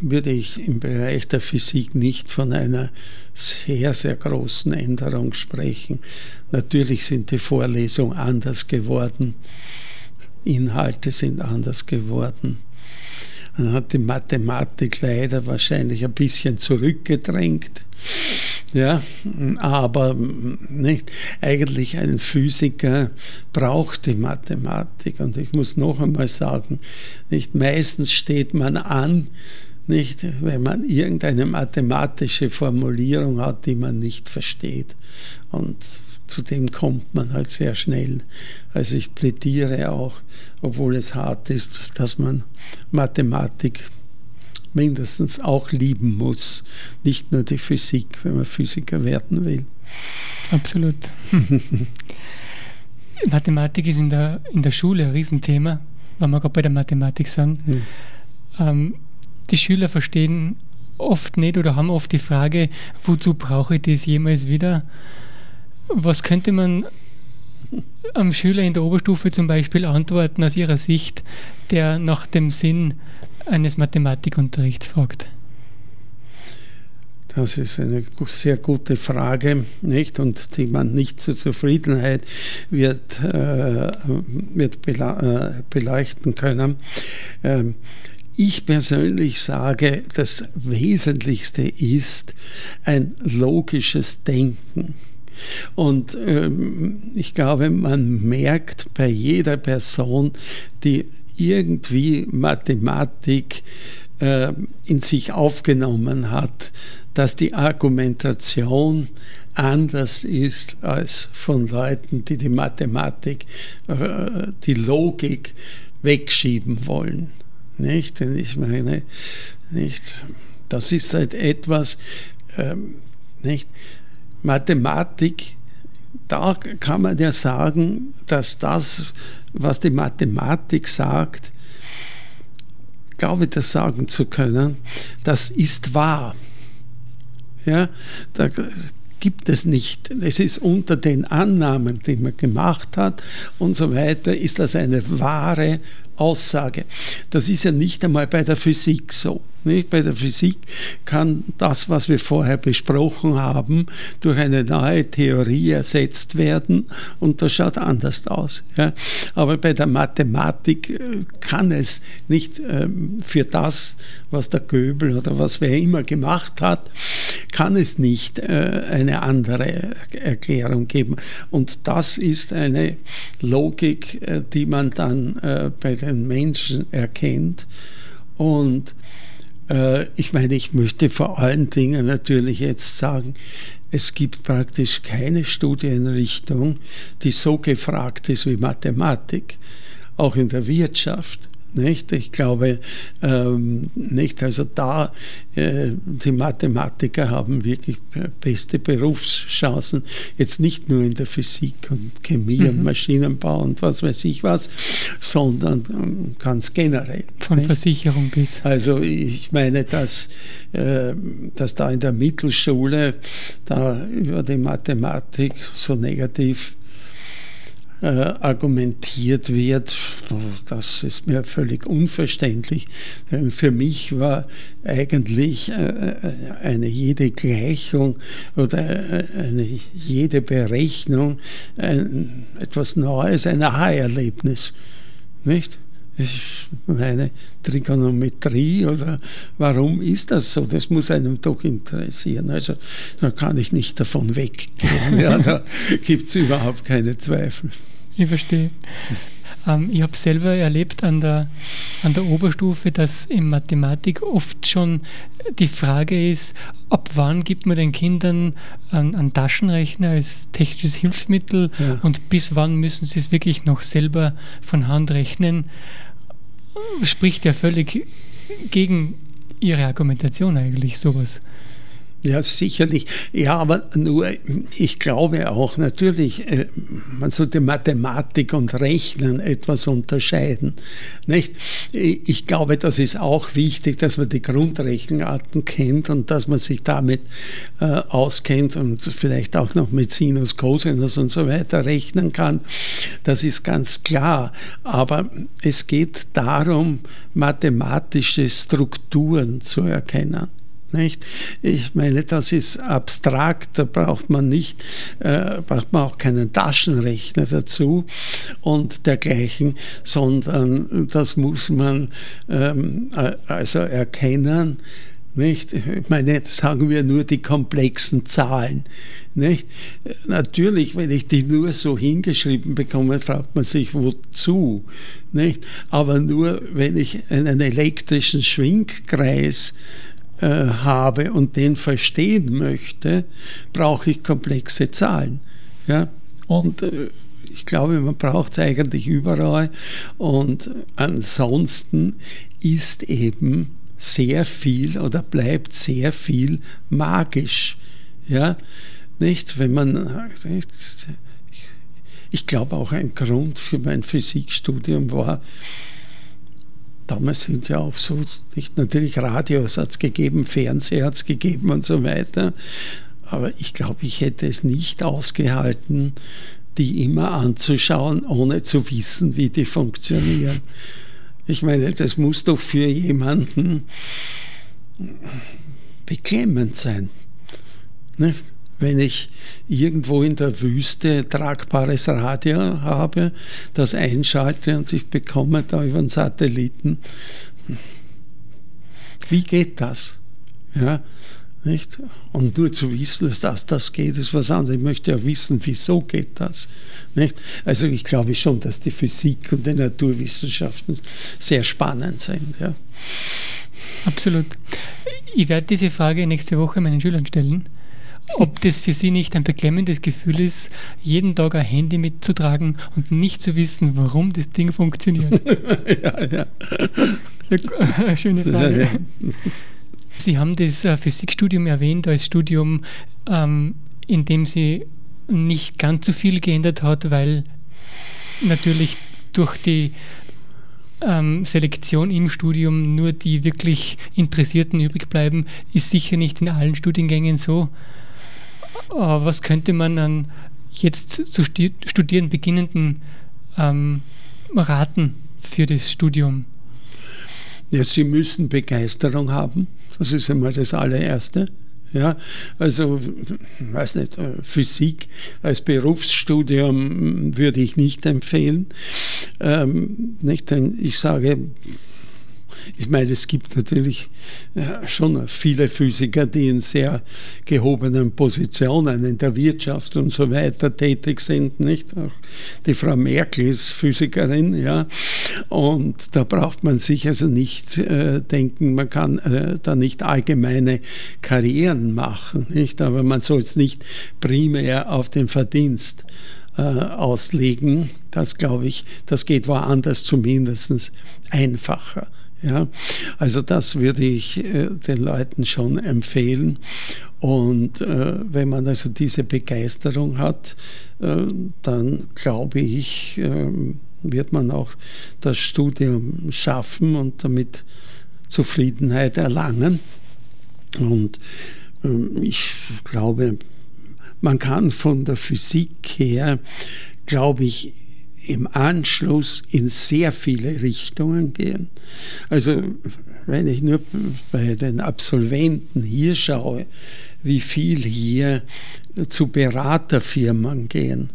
Speaker 2: würde ich im Bereich der Physik nicht von einer sehr, sehr großen Änderung sprechen. Natürlich sind die Vorlesungen anders geworden, Inhalte sind anders geworden. Man hat die Mathematik leider wahrscheinlich ein bisschen zurückgedrängt. Ja, aber nicht, eigentlich ein Physiker braucht die Mathematik. Und ich muss noch einmal sagen, nicht meistens steht man an, nicht, wenn man irgendeine mathematische Formulierung hat, die man nicht versteht. Und zu dem kommt man halt sehr schnell. Also ich plädiere auch, obwohl es hart ist, dass man Mathematik mindestens auch lieben muss. Nicht nur die Physik, wenn man Physiker werden will.
Speaker 1: Absolut. Mathematik ist in der, in der Schule ein Riesenthema, wenn wir gerade bei der Mathematik sind. Hm. Ähm, die Schüler verstehen oft nicht oder haben oft die Frage, wozu brauche ich das jemals wieder? Was könnte man am Schüler in der Oberstufe zum Beispiel antworten aus Ihrer Sicht, der nach dem Sinn eines Mathematikunterrichts fragt?
Speaker 2: Das ist eine sehr gute Frage, nicht? Und die man nicht zur Zufriedenheit wird, äh, wird äh, beleuchten können. Ähm, ich persönlich sage, das Wesentlichste ist ein logisches Denken. Und ähm, ich glaube, man merkt bei jeder Person, die irgendwie Mathematik äh, in sich aufgenommen hat, dass die Argumentation anders ist als von Leuten, die die Mathematik, äh, die Logik wegschieben wollen. Nicht? Denn ich meine, nicht, das ist halt etwas, ähm, nicht? Mathematik, da kann man ja sagen, dass das, was die Mathematik sagt, glaube ich, das sagen zu können, das ist wahr. Ja, da gibt es nicht. Es ist unter den Annahmen, die man gemacht hat und so weiter, ist das eine wahre Aussage. Das ist ja nicht einmal bei der Physik so. Nicht? Bei der Physik kann das, was wir vorher besprochen haben, durch eine neue Theorie ersetzt werden und das schaut anders aus. Ja? Aber bei der Mathematik äh, kann es nicht ähm, für das, was der Göbel oder was wer immer gemacht hat, kann es nicht äh, eine andere Erklärung geben. Und das ist eine Logik, äh, die man dann bei den Menschen erkennt. Und ich meine, ich möchte vor allen Dingen natürlich jetzt sagen, es gibt praktisch keine Studienrichtung, die so gefragt ist wie Mathematik, auch in der Wirtschaft. Nicht? Ich glaube ähm, nicht, also da äh, die Mathematiker haben wirklich beste Berufschancen, jetzt nicht nur in der Physik und Chemie mhm. und Maschinenbau und was weiß ich was, sondern ähm, ganz generell.
Speaker 1: Von nicht? Versicherung bis.
Speaker 2: Also ich meine, dass, äh, dass da in der Mittelschule da über die Mathematik so negativ äh, argumentiert wird, das ist mir völlig unverständlich. Für mich war eigentlich äh, äh, eine jede Gleichung oder eine jede Berechnung ein, etwas Neues, ein Aha-Erlebnis. Nicht? Ich meine, Trigonometrie oder warum ist das so? Das muss einem doch interessieren. Also da kann ich nicht davon weggehen. Ja, da gibt es überhaupt keine Zweifel.
Speaker 1: Ich verstehe. Ähm, ich habe selber erlebt an der, an der Oberstufe, dass in Mathematik oft schon die Frage ist, ab wann gibt man den Kindern einen, einen Taschenrechner als technisches Hilfsmittel ja. und bis wann müssen sie es wirklich noch selber von Hand rechnen, spricht ja völlig gegen ihre Argumentation eigentlich sowas.
Speaker 2: Ja, sicherlich. Ja, aber nur, ich glaube auch natürlich, äh, man sollte Mathematik und Rechnen etwas unterscheiden. Nicht? Ich glaube, das ist auch wichtig, dass man die Grundrechenarten kennt und dass man sich damit äh, auskennt und vielleicht auch noch mit Sinus, Cosinus und so weiter rechnen kann. Das ist ganz klar. Aber es geht darum, mathematische Strukturen zu erkennen. Nicht? Ich meine, das ist abstrakt, da braucht man nicht, äh, braucht man auch keinen Taschenrechner dazu und dergleichen, sondern das muss man ähm, äh, also erkennen. Nicht? Ich meine, sagen wir nur die komplexen Zahlen. Nicht? Natürlich, wenn ich die nur so hingeschrieben bekomme, fragt man sich, wozu. Nicht? Aber nur, wenn ich einen elektrischen Schwingkreis äh, habe und den verstehen möchte, brauche ich komplexe Zahlen. Ja? Und äh, ich glaube, man braucht es eigentlich überall. Und ansonsten ist eben sehr viel oder bleibt sehr viel magisch. Ja? Nicht, wenn man. Ich glaube auch ein Grund für mein Physikstudium war, damals sind ja auch so, nicht natürlich Radios hat es gegeben, Fernseher hat es gegeben und so weiter. Aber ich glaube, ich hätte es nicht ausgehalten, die immer anzuschauen, ohne zu wissen, wie die funktionieren. Ich meine, das muss doch für jemanden beklemmend sein. Nicht? Wenn ich irgendwo in der Wüste tragbares Radio habe, das einschalte und ich bekomme da über einen Satelliten. Wie geht das? Ja, nicht? Und nur zu wissen, dass das, das geht, ist was anderes. Ich möchte ja wissen, wieso geht das. Nicht? Also ich glaube schon, dass die Physik und die Naturwissenschaften sehr spannend sind. Ja.
Speaker 1: Absolut. Ich werde diese Frage nächste Woche meinen Schülern stellen ob das für Sie nicht ein beklemmendes Gefühl ist, jeden Tag ein Handy mitzutragen und nicht zu wissen, warum das Ding funktioniert. ja, ja. Schöne Frage. Sie haben das äh, Physikstudium erwähnt als Studium, ähm, in dem Sie nicht ganz so viel geändert hat, weil natürlich durch die ähm, Selektion im Studium nur die wirklich Interessierten übrig bleiben, ist sicher nicht in allen Studiengängen so. Was könnte man an jetzt zu studieren beginnenden ähm, raten für das Studium?
Speaker 2: Ja, sie müssen Begeisterung haben. Das ist einmal das allererste. Ja, also, weiß nicht, äh, Physik als Berufsstudium würde ich nicht empfehlen. Ähm, nicht, denn ich sage, ich meine, es gibt natürlich schon viele Physiker, die in sehr gehobenen Positionen in der Wirtschaft und so weiter tätig sind, nicht? Auch die Frau Merkel ist Physikerin, ja. Und da braucht man sich also nicht äh, denken, man kann äh, da nicht allgemeine Karrieren machen, nicht? Aber man soll es nicht primär auf den Verdienst äh, auslegen. Das glaube ich, das geht woanders zumindest einfacher. Ja, also das würde ich äh, den Leuten schon empfehlen. Und äh, wenn man also diese Begeisterung hat, äh, dann glaube ich, äh, wird man auch das Studium schaffen und damit Zufriedenheit erlangen. Und äh, ich glaube, man kann von der Physik her, glaube ich, im Anschluss in sehr viele Richtungen gehen. Also wenn ich nur bei den Absolventen hier schaue, wie viel hier zu Beraterfirmen gehen,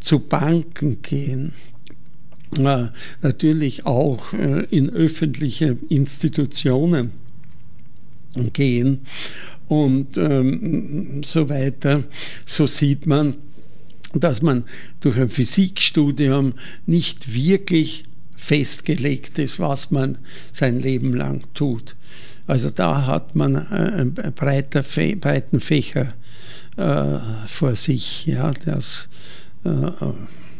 Speaker 2: zu Banken gehen, äh, natürlich auch äh, in öffentliche Institutionen gehen und ähm, so weiter, so sieht man, dass man durch ein Physikstudium nicht wirklich festgelegt ist, was man sein Leben lang tut. Also da hat man einen breiter, breiten Fächer äh, vor sich. Ja, das äh,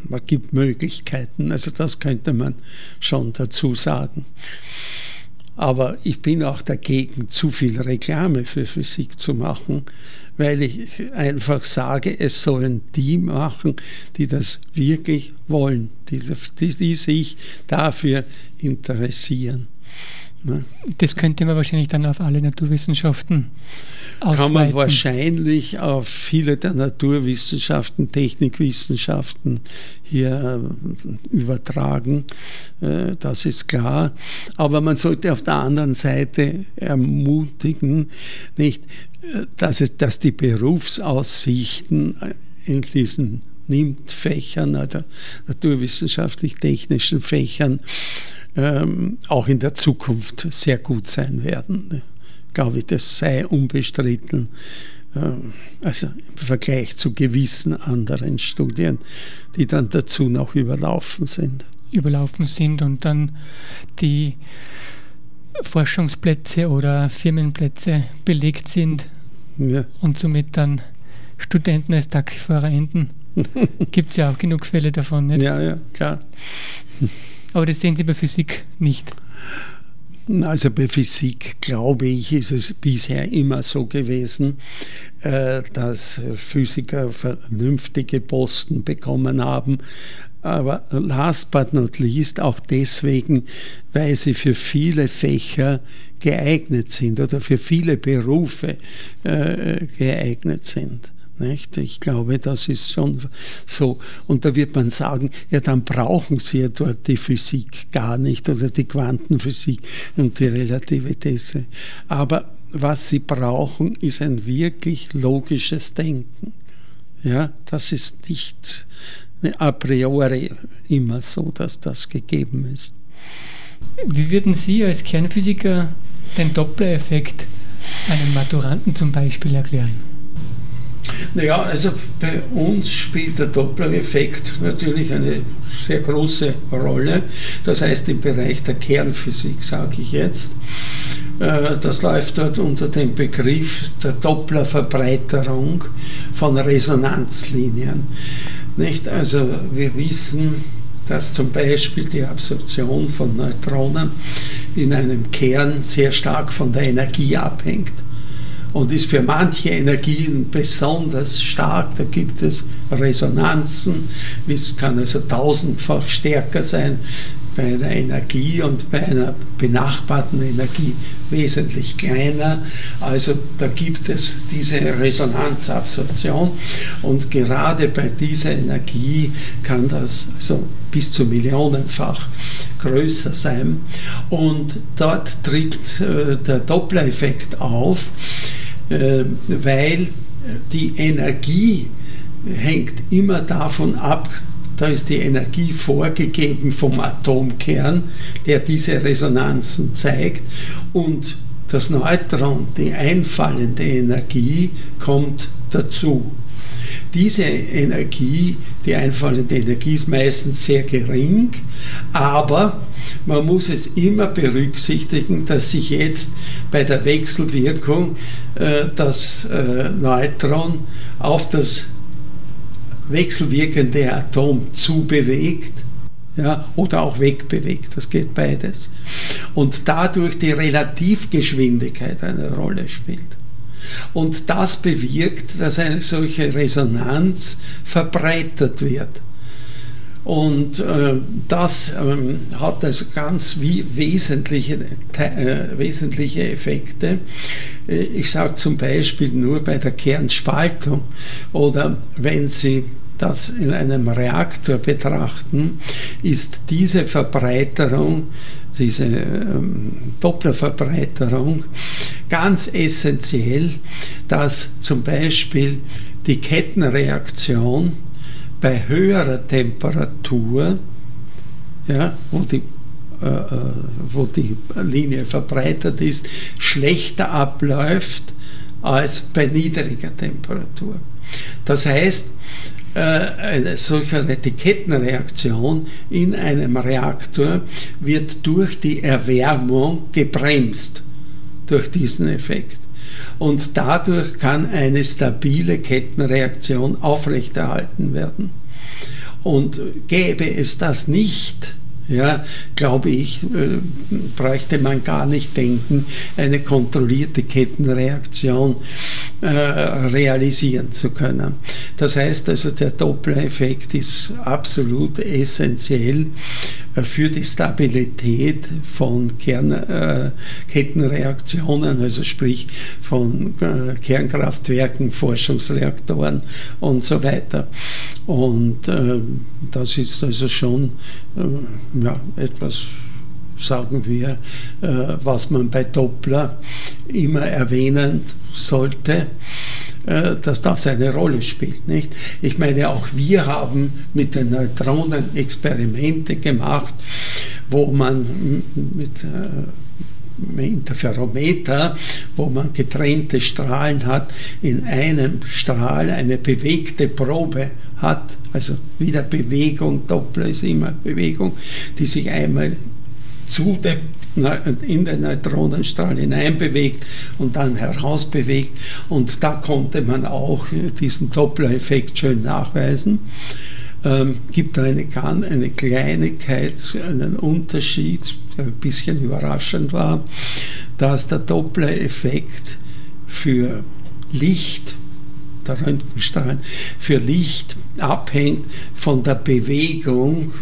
Speaker 2: man gibt Möglichkeiten. Also das könnte man schon dazu sagen. Aber ich bin auch dagegen, zu viel Reklame für Physik zu machen, weil ich einfach sage, es sollen die machen, die das wirklich wollen, die, die, sich dafür interessieren.
Speaker 1: Ne? Das könnte man wahrscheinlich dann auf alle Naturwissenschaften ausweiten.
Speaker 2: Kann man wahrscheinlich auf viele der Naturwissenschaften, Technikwissenschaften hier äh, übertragen, äh, das ist klar. Aber man sollte auf der anderen Seite ermutigen, nicht, äh, dass, es, dass die Berufsaussichten in diesen NIMT-Fächern, also naturwissenschaftlich-technischen Fächern, ähm, auch in der Zukunft sehr gut sein werden. Glaube ich, das sei unbestritten. Ähm, also im Vergleich zu gewissen anderen Studien, die dann dazu noch überlaufen sind.
Speaker 1: Überlaufen sind und dann die Forschungsplätze oder Firmenplätze belegt sind ja. und somit dann Studenten als Taxifahrer enden. Gibt es ja auch genug Fälle davon, nicht?
Speaker 2: Ja, ja, klar.
Speaker 1: Aber das sehen Sie bei Physik nicht.
Speaker 2: Also bei Physik, glaube ich, ist es bisher immer so gewesen, äh, dass Physiker vernünftige Posten bekommen haben. Aber last but not least auch deswegen, weil sie für viele Fächer geeignet sind oder für viele Berufe äh, geeignet sind. Nicht? Ich glaube, das ist schon so. Und da wird man sagen, ja, dann brauchen Sie ja dort die Physik gar nicht oder die Quantenphysik und die Relativitätstheorie. Aber was Sie brauchen, ist ein wirklich logisches Denken. Ja, das ist nicht a priori immer so, dass das gegeben ist.
Speaker 1: Wie würden Sie als Kernphysiker den Doppler-Effekt einem Maturanten zum Beispiel erklären?
Speaker 2: Naja, also bei uns spielt der Doppler-Effekt natürlich eine sehr große Rolle. Das heißt im Bereich der Kernphysik, sage ich jetzt. Äh, das läuft dort unter dem Begriff der Doppler-Verbreiterung von Resonanzlinien. Nicht? Also wir wissen, dass zum Beispiel die Absorption von Neutronen in einem Kern sehr stark von der Energie abhängt und ist für manche Energien besonders stark. Da gibt es Resonanzen, es kann also tausendfach stärker sein bei einer Energie und bei einer benachbarten Energie wesentlich kleiner. Also da gibt es diese Resonanzabsorption und gerade bei dieser Energie kann das also bis zu millionenfach größer sein. Und dort tritt äh, der Doppler-Effekt auf, weil die Energie hängt immer davon ab, da ist die Energie vorgegeben vom Atomkern, der diese Resonanzen zeigt. Und das Neutron, die einfallende Energie, kommt dazu. Diese Energie, die einfallende Energie ist meistens sehr gering, aber man muss es immer berücksichtigen, dass sich jetzt bei der Wechselwirkung äh, das äh, Neutron auf das wechselwirkende Atom zubewegt ja, oder auch wegbewegt. Das geht beides. Und dadurch die Relativgeschwindigkeit eine Rolle spielt. Und das bewirkt, dass eine solche Resonanz verbreitert wird. Und äh, das ähm, hat also ganz wie wesentliche, äh, wesentliche Effekte. Äh, ich sage zum Beispiel nur bei der Kernspaltung oder wenn Sie das in einem Reaktor betrachten, ist diese Verbreiterung, diese ähm, Dopplerverbreiterung ganz essentiell, dass zum Beispiel die Kettenreaktion bei höherer Temperatur, ja, wo die äh, äh, wo die Linie verbreitert ist, schlechter abläuft als bei niedriger Temperatur. Das heißt, äh, eine solche Etikettenreaktion in einem Reaktor wird durch die Erwärmung gebremst, durch diesen Effekt. Und dadurch kann eine stabile Kettenreaktion aufrechterhalten werden. Und gäbe es das nicht, ja, glaube ich, äh, bräuchte man gar nicht denken, eine kontrollierte Kettenreaktion äh, realisieren zu können. Das heißt also, der Doppler-Effekt ist absolut essentiell äh, für die Stabilität von Kernkettenreaktionen, also sprich von äh, Kernkraftwerken, Forschungsreaktoren und so weiter. Und äh, das ist also schon ja, etwas, sagen wir, was man bei Doppler immer erwähnen sollte dass das eine Rolle spielt. Nicht? Ich meine, auch wir haben mit den Neutronen Experimente gemacht, wo man mit Interferometer, wo man getrennte Strahlen hat, in einem Strahl eine bewegte Probe hat, also wieder Bewegung, Doppler ist immer Bewegung, die sich einmal zu dem, in den Neutronenstrahl hineinbewegt und dann herausbewegt. Und da konnte man auch diesen Doppler-Effekt schön nachweisen. Ähm, gibt eine, eine Kleinigkeit, einen Unterschied, der ein bisschen überraschend war, dass der Doppler-Effekt für Licht, der Röntgenstrahlen, für Licht abhängt von der Bewegung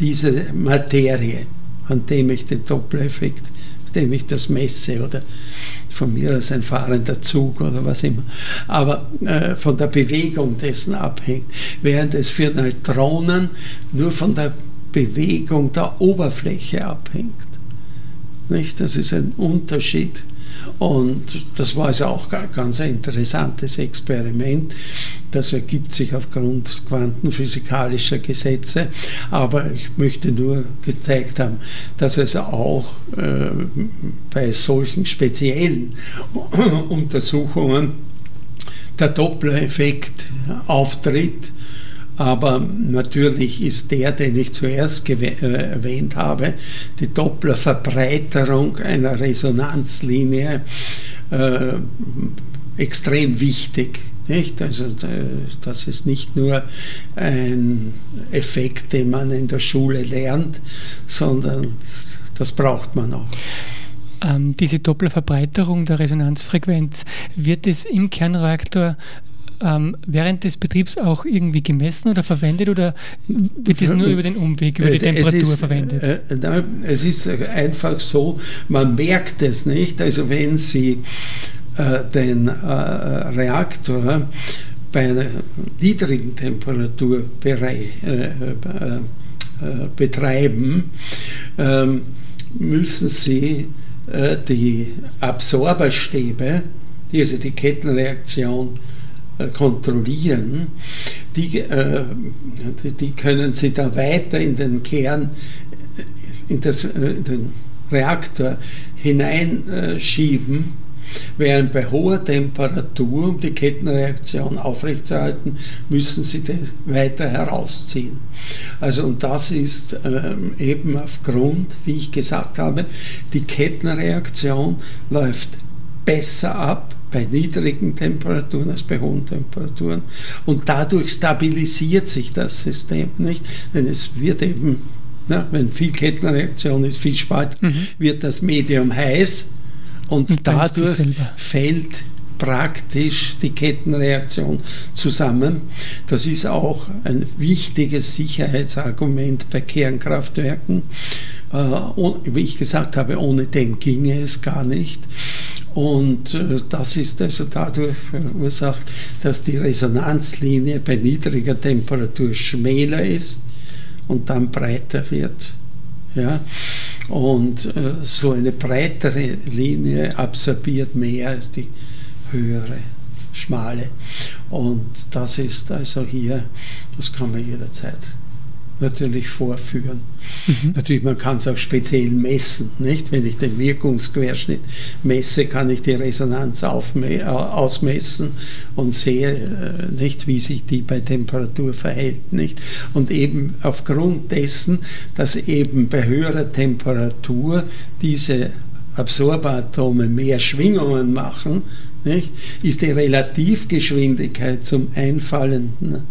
Speaker 2: dieser Materie, an dem ich den Doppler-Effekt, dem ich das messe oder von mir aus ein fahrender Zug oder was immer, aber äh, von der Bewegung dessen abhängt, während es für Neutronen nur von der Bewegung der Oberfläche abhängt. Nicht? Das ist ein Unterschied. Und das war also auch ein ganz interessantes Experiment. Das ergibt sich aufgrund quantenphysikalischer Gesetze. Aber ich möchte nur gezeigt haben, dass es auch äh, bei solchen speziellen Untersuchungen der Doppler-Effekt auftritt aber natürlich ist der, den ich zuerst äh, erwähnt habe, die Dopplerverbreiterung einer Resonanzlinie, äh, extrem wichtig. Nicht? Also das ist nicht nur ein Effekt, den man in der Schule lernt, sondern das braucht man auch.
Speaker 1: Ähm, diese Dopplerverbreiterung der Resonanzfrequenz, wird es im Kernreaktor ähm, während des Betriebs auch irgendwie gemessen oder verwendet oder wird das nur über den Umweg, über die Temperatur
Speaker 2: es ist,
Speaker 1: verwendet?
Speaker 2: Äh, es ist einfach so, man merkt es nicht. Also wenn Sie äh, den äh, Reaktor bei einer niedrigen Temperatur äh, äh, betreiben, ähm, müssen Sie die Absorberstäbe, die also die Kettenreaktion kontrollieren, die, die können Sie da weiter in den Kern, in, das, in den Reaktor hineinschieben Während bei hoher Temperatur, um die Kettenreaktion aufrechtzuerhalten, müssen sie das weiter herausziehen. Also und das ist ähm, eben aufgrund, wie ich gesagt habe, die Kettenreaktion läuft besser ab bei niedrigen Temperaturen als bei hohen Temperaturen. Und dadurch stabilisiert sich das System nicht, denn es wird eben, na, wenn viel Kettenreaktion ist, viel Spalt, mhm. wird das Medium heiß und, und dadurch fällt praktisch die Kettenreaktion zusammen. Das ist auch ein wichtiges Sicherheitsargument bei Kernkraftwerken. Äh, wie ich gesagt habe, ohne den ginge es gar nicht. Und äh, das ist also dadurch verursacht, dass die Resonanzlinie bei niedriger Temperatur schmäler ist und dann breiter wird. Ja? Und äh, so eine breitere Linie absorbiert mehr als die höhere, schmale. Und das ist also hier, das kann man jederzeit natürlich vorführen. Mhm. Natürlich, man kann es auch speziell messen. Nicht? Wenn ich den Wirkungsquerschnitt messe, kann ich die Resonanz äh, ausmessen und sehe äh, nicht, wie sich die bei Temperatur verhält. Nicht? Und eben aufgrund dessen, dass eben bei höherer Temperatur diese Absorberatome mehr Schwingungen machen, nicht? ist die Relativgeschwindigkeit zum einfallenden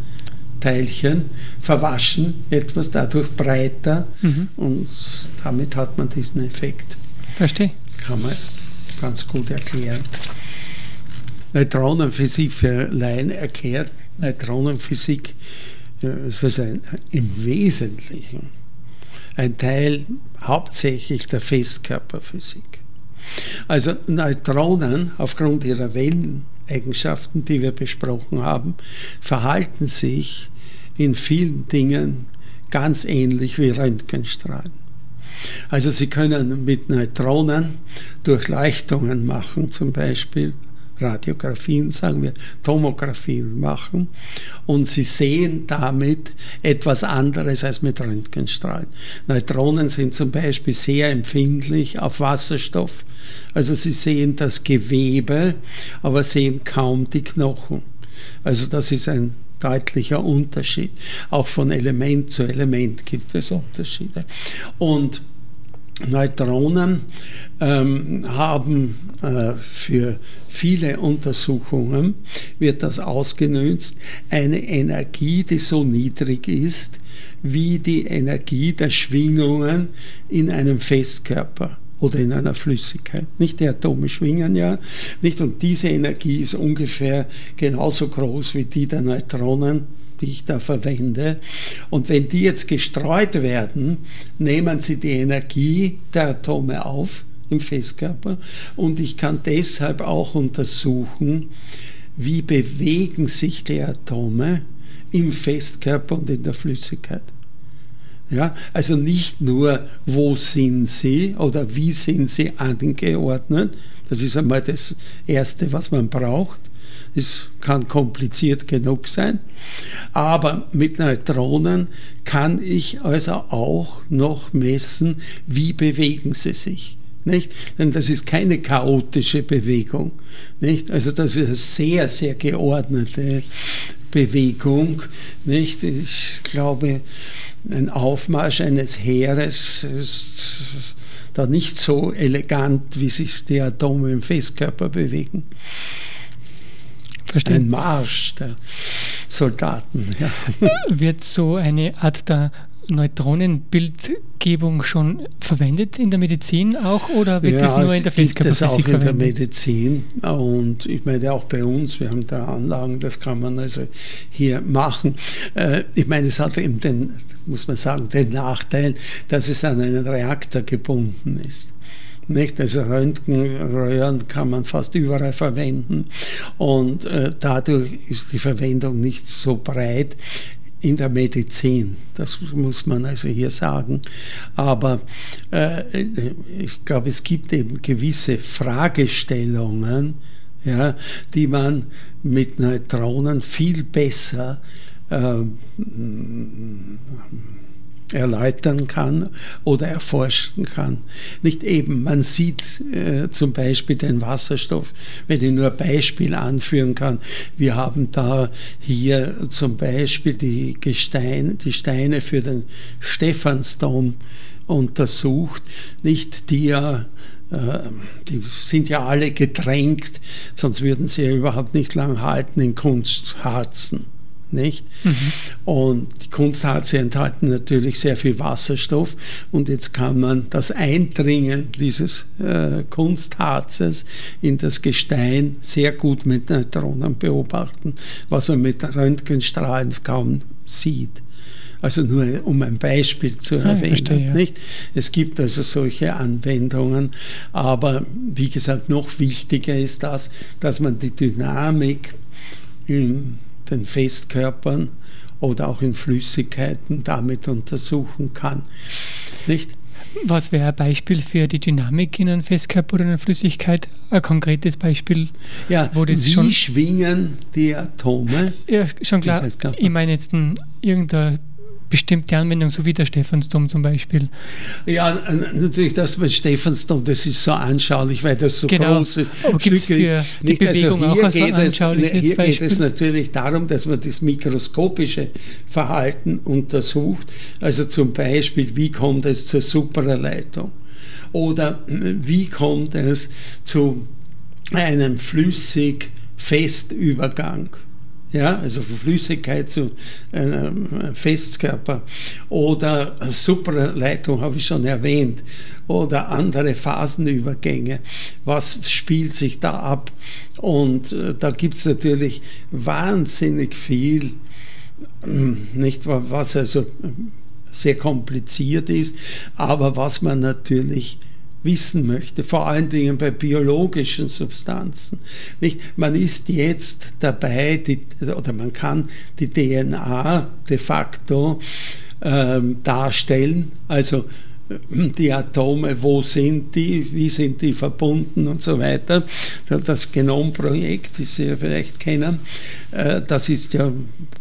Speaker 2: Teilchen verwaschen, etwas dadurch breiter mhm. und damit hat man diesen Effekt.
Speaker 1: Verstehe.
Speaker 2: Kann man ganz gut erklären. Neutronenphysik für Laien erklärt. Neutronenphysik ist also ein, im Wesentlichen ein Teil hauptsächlich der Festkörperphysik. Also Neutronen aufgrund ihrer Welleneigenschaften, die wir besprochen haben, verhalten sich in vielen Dingen ganz ähnlich wie Röntgenstrahlen. Also Sie können mit Neutronen Durchleuchtungen machen, zum Beispiel Radiografien, sagen wir, Tomographien machen und Sie sehen damit etwas anderes als mit Röntgenstrahlen. Neutronen sind zum Beispiel sehr empfindlich auf Wasserstoff, also Sie sehen das Gewebe, aber sehen kaum die Knochen. Also das ist ein deutlicher Unterschied. Auch von Element zu Element gibt es Unterschiede. Und Neutronen ähm, haben äh, für viele Untersuchungen, wird das ausgenutzt, eine Energie, die so niedrig ist wie die Energie der Schwingungen in einem Festkörper oder in einer Flüssigkeit. Nicht die Atome schwingen ja, nicht? Und diese Energie ist ungefähr genauso groß wie die der Neutronen, die ich da verwende. Und wenn die jetzt gestreut werden, nehmen sie die Energie der Atome auf im Festkörper und ich kann deshalb auch untersuchen, wie bewegen sich die Atome im Festkörper und in der Flüssigkeit. Ja, also nicht nur, wo sind sie oder wie sind sie angeordnet, das ist einmal das Erste, was man braucht. Es kann kompliziert genug sein, aber mit Neutronen kann ich also auch noch messen, wie bewegen sie sich. Nicht? Denn das ist keine chaotische Bewegung. Nicht? Also das ist eine sehr, sehr geordnete Bewegung. Nicht? Ich glaube, ein Aufmarsch eines Heeres ist da nicht so elegant, wie sich die Atome im Festkörper bewegen.
Speaker 1: Verstehe.
Speaker 2: Ein Marsch der Soldaten. Ja.
Speaker 1: Wird so eine Art der Neutronenbildgebung schon verwendet in der Medizin auch oder wird
Speaker 2: ja,
Speaker 1: das nur in der
Speaker 2: Festkörperphysik verwendet? auch in der Medizin und ich meine auch bei uns, wir haben da Anlagen, das kann man also hier machen. Äh, ich meine, es hat eben den, muss man sagen, den Nachteil, dass es an einen Reaktor gebunden ist. Nicht? Also Röntgenröhren kann man fast überall verwenden und äh, dadurch ist die Verwendung nicht so breit in der Medizin. Das muss man also hier sagen. Aber äh, ich glaube, es gibt eben gewisse Fragestellungen, ja, die man mit Neutronen viel besser äh, erläutern kann oder erforschen kann. Nicht eben, man sieht äh, zum Beispiel den Wasserstoff, wenn ich nur Beispiel anführen kann. Wir haben da hier zum Beispiel die, Gesteine, die Steine für den Stephansdom untersucht, nicht die ja äh, die sind ja alle getränkt, sonst würden sie ja überhaupt nicht lang halten in Kunstharzen nicht? Mhm. Und die Kunstharze enthalten natürlich sehr viel Wasserstoff und jetzt kann man das Eindringen dieses äh, Kunstharzes in das Gestein sehr gut mit Neutronen beobachten, was man mit Röntgenstrahlen kaum sieht. Also nur um ein Beispiel zu erwähnen. Verstehe, ja. nicht? Es gibt also solche Anwendungen, aber wie gesagt, noch wichtiger ist das, dass man die Dynamik in den Festkörpern oder auch in Flüssigkeiten damit untersuchen kann. Nicht?
Speaker 1: Was wäre ein Beispiel für die Dynamik in einem Festkörper oder einer Flüssigkeit? Ein konkretes Beispiel?
Speaker 2: Ja, wo das wie schon schwingen die Atome?
Speaker 1: Ja, schon klar. Ich meine jetzt ein, irgendein bestimmte Anwendung, so wie der Stephansdom zum Beispiel.
Speaker 2: Ja, natürlich das mit Stephansdom, das ist so anschaulich, weil das so genau. große Aber Stücke ist.
Speaker 1: Nicht, also also hier, geht,
Speaker 2: es, hier geht es natürlich darum, dass man das mikroskopische Verhalten untersucht. Also zum Beispiel, wie kommt es zur Supraleitung? Oder wie kommt es zu einem flüssig-Festübergang? Ja, also Flüssigkeit zu einem Festkörper oder Supraleitung habe ich schon erwähnt oder andere Phasenübergänge. Was spielt sich da ab? Und äh, da gibt es natürlich wahnsinnig viel, hm, nicht was also sehr kompliziert ist, aber was man natürlich wissen möchte, vor allen Dingen bei biologischen Substanzen. Nicht? Man ist jetzt dabei, die, oder man kann die DNA de facto ähm, darstellen, also die Atome, wo sind die, wie sind die verbunden und so weiter. Das Genomprojekt, wie Sie ja vielleicht kennen, äh, das ist ja,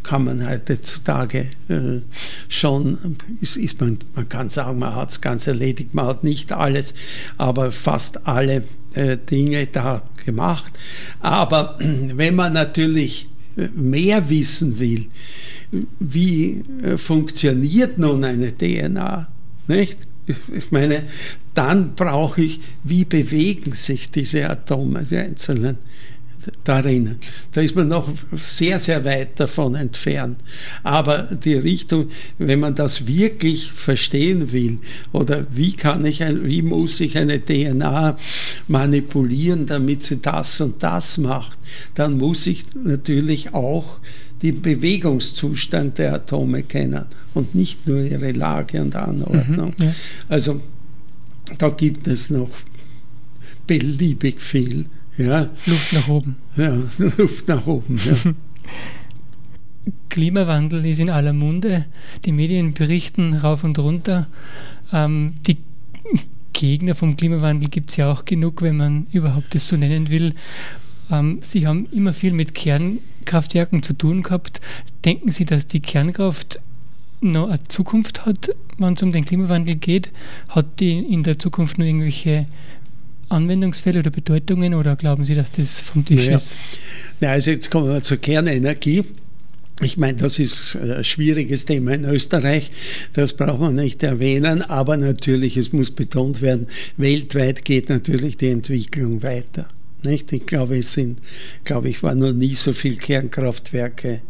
Speaker 2: kann man heutzutage äh, schon, ist, ist man, man kann sagen, man hat es ganz erledigt, man hat nicht alles, aber fast alle äh, Dinge da gemacht. Aber wenn man natürlich mehr wissen will, wie funktioniert nun eine DNA, nicht? Ich meine, dann brauche ich, wie bewegen sich diese Atome, die einzelnen darin. Da ist man noch sehr, sehr weit davon entfernt. Aber die Richtung, wenn man das wirklich verstehen will, oder wie kann ich, ein, wie muss ich eine DNA manipulieren, damit sie das und das macht, dann muss ich natürlich auch den Bewegungszustand der Atome kennen und nicht nur ihre Lage und Anordnung. Mhm, ja. Also da gibt es noch beliebig viel. Ja.
Speaker 1: Luft nach oben.
Speaker 2: Ja, Luft nach oben. Ja.
Speaker 1: Klimawandel ist in aller Munde. Die Medien berichten rauf und runter. Ähm, die Gegner vom Klimawandel gibt es ja auch genug, wenn man überhaupt das so nennen will. Ähm, Sie haben immer viel mit Kernkraftwerken zu tun gehabt. Denken Sie, dass die Kernkraft noch eine Zukunft hat, wenn es um den Klimawandel geht? Hat die in der Zukunft noch irgendwelche Anwendungsfälle oder Bedeutungen oder glauben Sie, dass das vom Tisch naja. ist?
Speaker 2: Ja, also jetzt kommen wir zur Kernenergie. Ich meine, das ist ein schwieriges Thema in Österreich, das braucht man nicht erwähnen, aber natürlich, es muss betont werden, weltweit geht natürlich die Entwicklung weiter. Nicht? Ich glaube, es sind, glaube ich, waren noch nie so viele Kernkraftwerke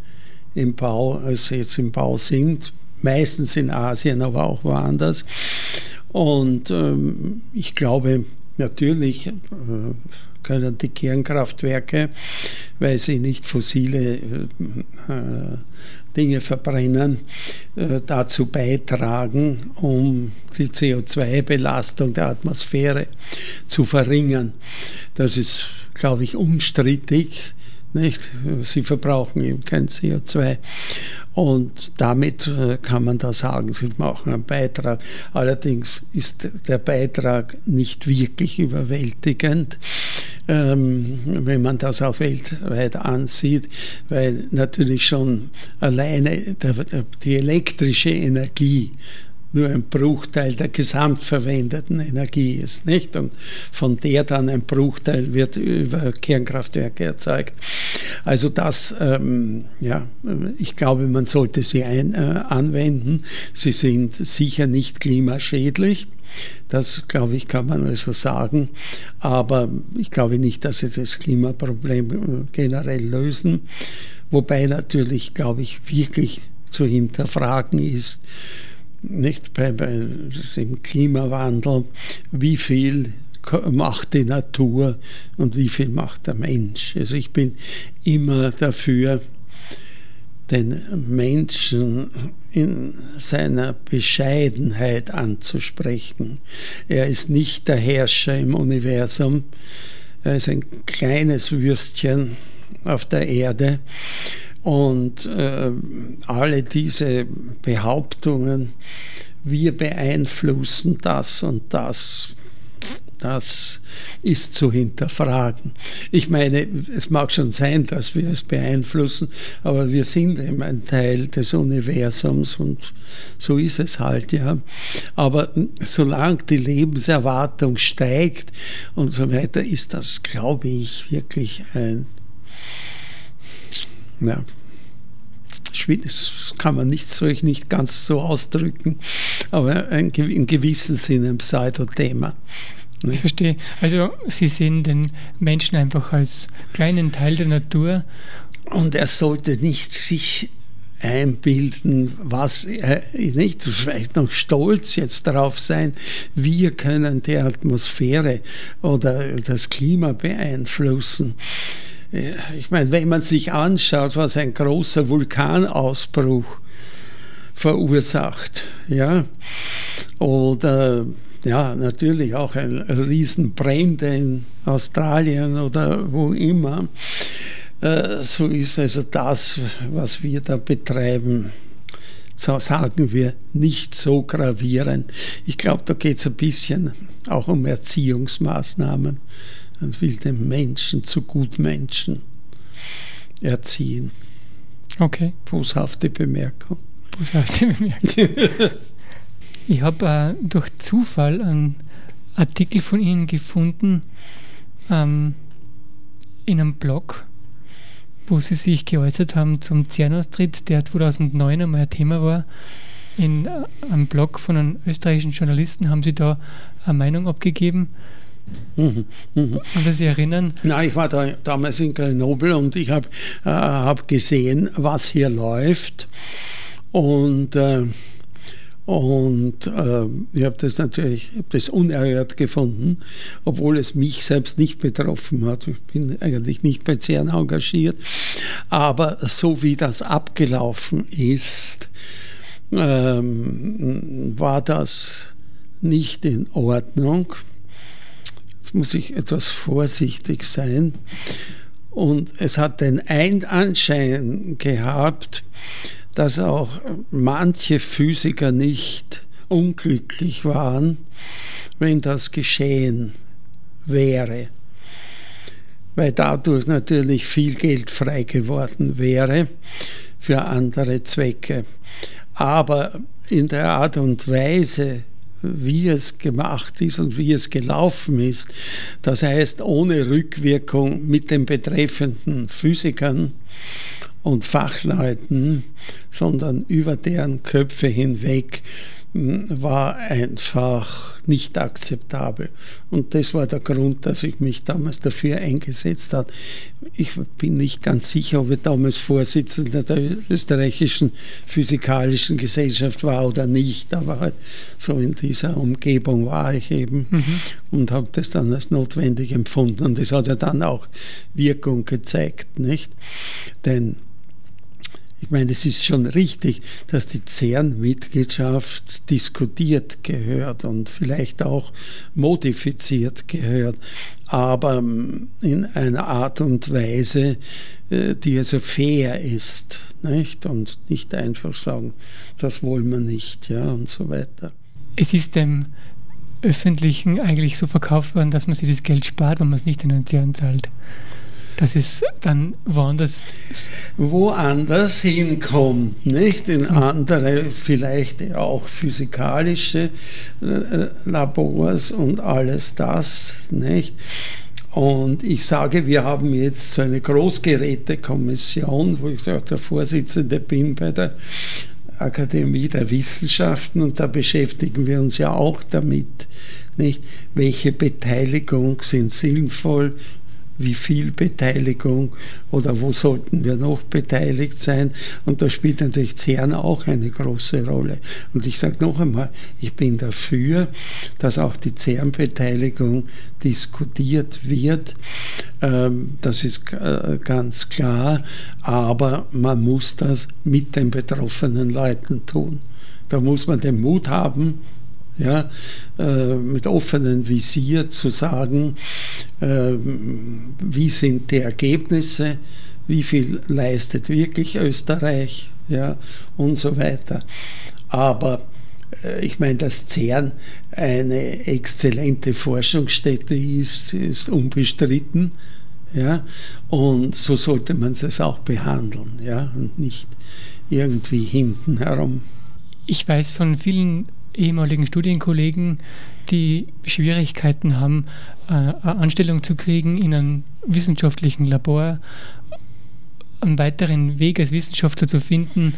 Speaker 2: im Bau, als jetzt im Bau sind. meistens in Asien, aber auch woanders. Und ähm, ich glaube, natürlich äh, können die Kernkraftwerke, weil sie nicht fossile äh, Dinge verbrennen, äh, dazu beitragen, um die CO2-Belastung der Atmosphäre zu verringern. Das ist, glaube ich, unstrittig. Nicht? Sie verbrauchen eben kein CO2. Und damit äh, kann man da sagen, sie machen einen Beitrag. Allerdings ist der Beitrag nicht wirklich überwältigend, ähm, wenn man das auch weltweit ansieht, weil natürlich schon alleine die elektrische Energie nur ein Bruchteil der gesamtverwendeten Energie ist, nicht? Und von der dann ein Bruchteil wird über Kernkraftwerke erzeugt. Also das, ähm, ja, ich glaube, man sollte sie ein, äh, anwenden. Sie sind sicher nicht klimaschädlich. Das, glaube ich, kann man also sagen. Aber ich glaube nicht, dass sie das Klimaproblem äh, generell lösen. Wobei natürlich, glaube ich, wirklich zu hinterfragen ist, nicht bei, bei dem Klimawandel, wie viel macht die Natur und wie viel macht der Mensch. Also ich bin immer dafür, den Menschen in seiner Bescheidenheit anzusprechen. Er ist nicht der Herrscher im Universum, er ist ein kleines Würstchen auf der Erde und äh, alle diese Behauptungen, wir beeinflussen das und das, das ist zu hinterfragen. Ich meine, es mag schon sein, dass wir es beeinflussen, aber wir sind eben ein Teil des Universums und so ist es halt, ja. Aber solange die Lebenserwartung steigt und so weiter, ist das, glaube ich, wirklich ein ja, das kann man nicht, ich nicht ganz so ausdrücken, aber ein, in gewissem Sinne ein Pseudothema.
Speaker 1: Ich verstehe. Also Sie sehen den Menschen einfach als kleinen Teil der Natur.
Speaker 2: Und er sollte nicht sich einbilden, was er nicht, vielleicht noch stolz jetzt darauf sein, wir können die Atmosphäre oder das Klima beeinflussen ich meine, wenn man sich anschaut, was ein großer Vulkanausbruch verursacht, ja, oder ja, natürlich auch ein Riesenbrände in Australien oder wo immer. Äh, so ist also das, was wir da betreiben, so sagen wir, nicht so gravierend. Ich glaube, da geht es ein bisschen auch um Erziehungsmaßnahmen und will den Menschen zu Gutmenschen erziehen.
Speaker 1: Okay.
Speaker 2: Boshafte Bemerkung.
Speaker 1: Boshafte Bemerkung. ich habe äh, durch Zufall einen Artikel von Ihnen gefunden ähm, in einem Blog, wo Sie sich geäußert haben zum CERN-Austritt, der 2009 einmal ein Thema war. In äh, einem Blog von einem österreichischen Journalisten haben Sie da eine Meinung abgegeben Mhm, mhm. Kann Sie erinnern?
Speaker 2: Nein, ich war da, damals in Grenoble und ich habe äh, hab gesehen, was hier läuft. Und, äh, und äh, ich habe das natürlich hab das unerhört gefunden, obwohl es mich selbst nicht betroffen hat. Ich bin eigentlich nicht bei CERN engagiert. Aber so wie das abgelaufen ist, ähm, war das nicht in Ordnung. Jetzt muss ich etwas vorsichtig sein. Und es hat den Anschein gehabt, dass auch manche Physiker nicht unglücklich waren, wenn das geschehen wäre, weil dadurch natürlich viel Geld frei geworden wäre für andere Zwecke. Aber in der Art und Weise, wie es gemacht ist und wie es gelaufen ist. Das heißt, ohne Rückwirkung mit den betreffenden Physikern und Fachleuten, sondern über deren Köpfe hinweg war einfach nicht akzeptabel. Und das war der Grund, dass ich mich damals dafür eingesetzt habe. Ich bin nicht ganz sicher, ob ich damals Vorsitzender der österreichischen physikalischen Gesellschaft war oder nicht, aber halt so in dieser Umgebung war ich eben mhm. und habe das dann als notwendig empfunden. Und das hat ja dann auch Wirkung gezeigt, nicht? Denn ich meine, es ist schon richtig, dass die CERN-Mitgliedschaft diskutiert gehört und vielleicht auch modifiziert gehört, aber ähm, in einer Art und Weise, äh, die also fair ist nicht? und nicht einfach sagen, das wollen wir nicht ja, und so weiter.
Speaker 1: Es ist dem Öffentlichen eigentlich so verkauft worden, dass man sich das Geld spart, wenn man es nicht in den CERN zahlt dass es dann woanders
Speaker 2: woanders hinkommt, nicht in andere vielleicht auch physikalische äh, Labors und alles das, nicht. Und ich sage, wir haben jetzt so eine Großgerätekommission, wo ich der Vorsitzende bin bei der Akademie der Wissenschaften und da beschäftigen wir uns ja auch damit, nicht? Welche Beteiligung sind sinnvoll, wie viel Beteiligung oder wo sollten wir noch beteiligt sein. Und da spielt natürlich CERN auch eine große Rolle. Und ich sage noch einmal, ich bin dafür, dass auch die CERN-Beteiligung diskutiert wird. Ähm, das ist äh, ganz klar, aber man muss das mit den betroffenen Leuten tun. Da muss man den Mut haben, ja, äh, mit offenem Visier zu sagen, äh, wie sind die Ergebnisse, wie viel leistet wirklich Österreich ja, und so weiter. Aber äh, ich meine, dass CERN eine exzellente Forschungsstätte ist, ist unbestritten. Ja, und so sollte man es auch behandeln ja, und nicht irgendwie hinten herum.
Speaker 1: Ich weiß von vielen ehemaligen Studienkollegen, die Schwierigkeiten haben, äh, eine Anstellung zu kriegen in einem wissenschaftlichen Labor, einen weiteren Weg als Wissenschaftler zu finden.